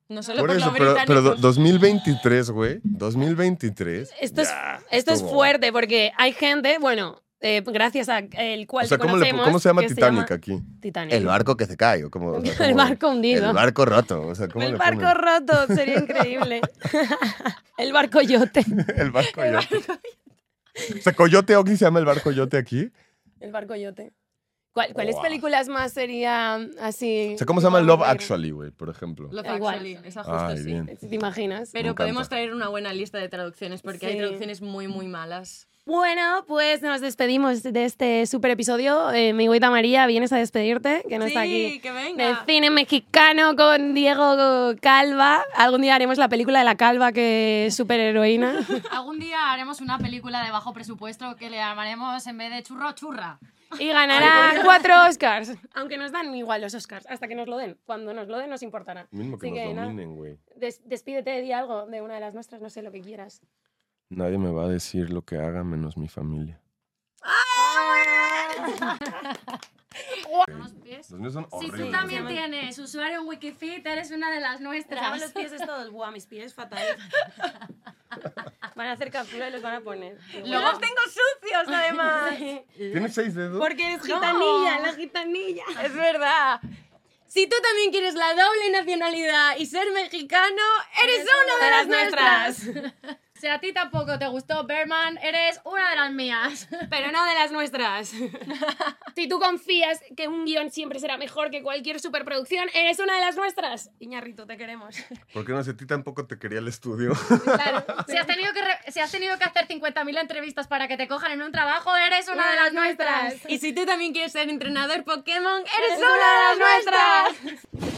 No solo Por por, eso, pero, pero do- británicos. 2023, güey. 2023. Esto es, esto es fuerte porque hay gente, bueno, eh, gracias a el cual O sea, ¿cómo, le- cómo se llama Titanic aquí? Titanic. El barco que se cae. O como, o sea, El como- barco hundido. El barco roto. O sea, ¿cómo El le barco ponen? roto, sería increíble. el barco yote. El barco yote. O sea, Coyote se llama el barco yote aquí. El barco yote. ¿Cuál- ¿Cuáles Wow. películas más sería así? O sea, ¿cómo se llama Love? Actually, güey, por ejemplo? Love. Actually, esa justo Ay, sí. bien. Te imaginas. Pero podemos traer una buena lista de traducciones porque hay Sí. traducciones muy, muy malas. Bueno, pues nos despedimos de este super episodio. Eh, mi güita María, vienes a despedirte, que no está aquí. que De venga. cine mexicano con Diego Calva. Algún día haremos la película de la Calva, que es superheroína. Algún día haremos una película de bajo presupuesto que le llamaremos en vez de churro, churra. Y ganará cuatro Oscars. Aunque nos dan igual los Oscars, hasta que nos lo den. Cuando nos lo den nos importará. Mismo que Así nos que, dominen, güey. Des- despídete, di algo de una de las nuestras, no sé lo que quieras. Nadie me va a decir lo que haga menos mi familia. Unos pies. Los míos son Si horribles. tú también tienes usuario en Wikifit, eres una de las nuestras. los pies es todos, buah, mis pies fatal. Van a hacer captura y los van a poner. Luego los tengo sucios, además. ¿Tienes seis dedos? Porque eres gitanilla, la gitanilla. es verdad. Si tú también quieres la doble nacionalidad y ser mexicano, eres una de las nuestras. Si a ti tampoco te gustó Berman, eres una de las mías. Pero no de las nuestras. si tú confías que un guion siempre será mejor que cualquier superproducción, eres una de las nuestras. Iñarrito, te queremos. Porque no sé, a ti tampoco te quería el estudio. Claro. Si has tenido que, re- si has tenido que hacer 50.000 entrevistas para que te cojan en un trabajo, eres una de las nuestras. Y si tú también quieres ser entrenador Pokémon, eres Eres una de las nuestras.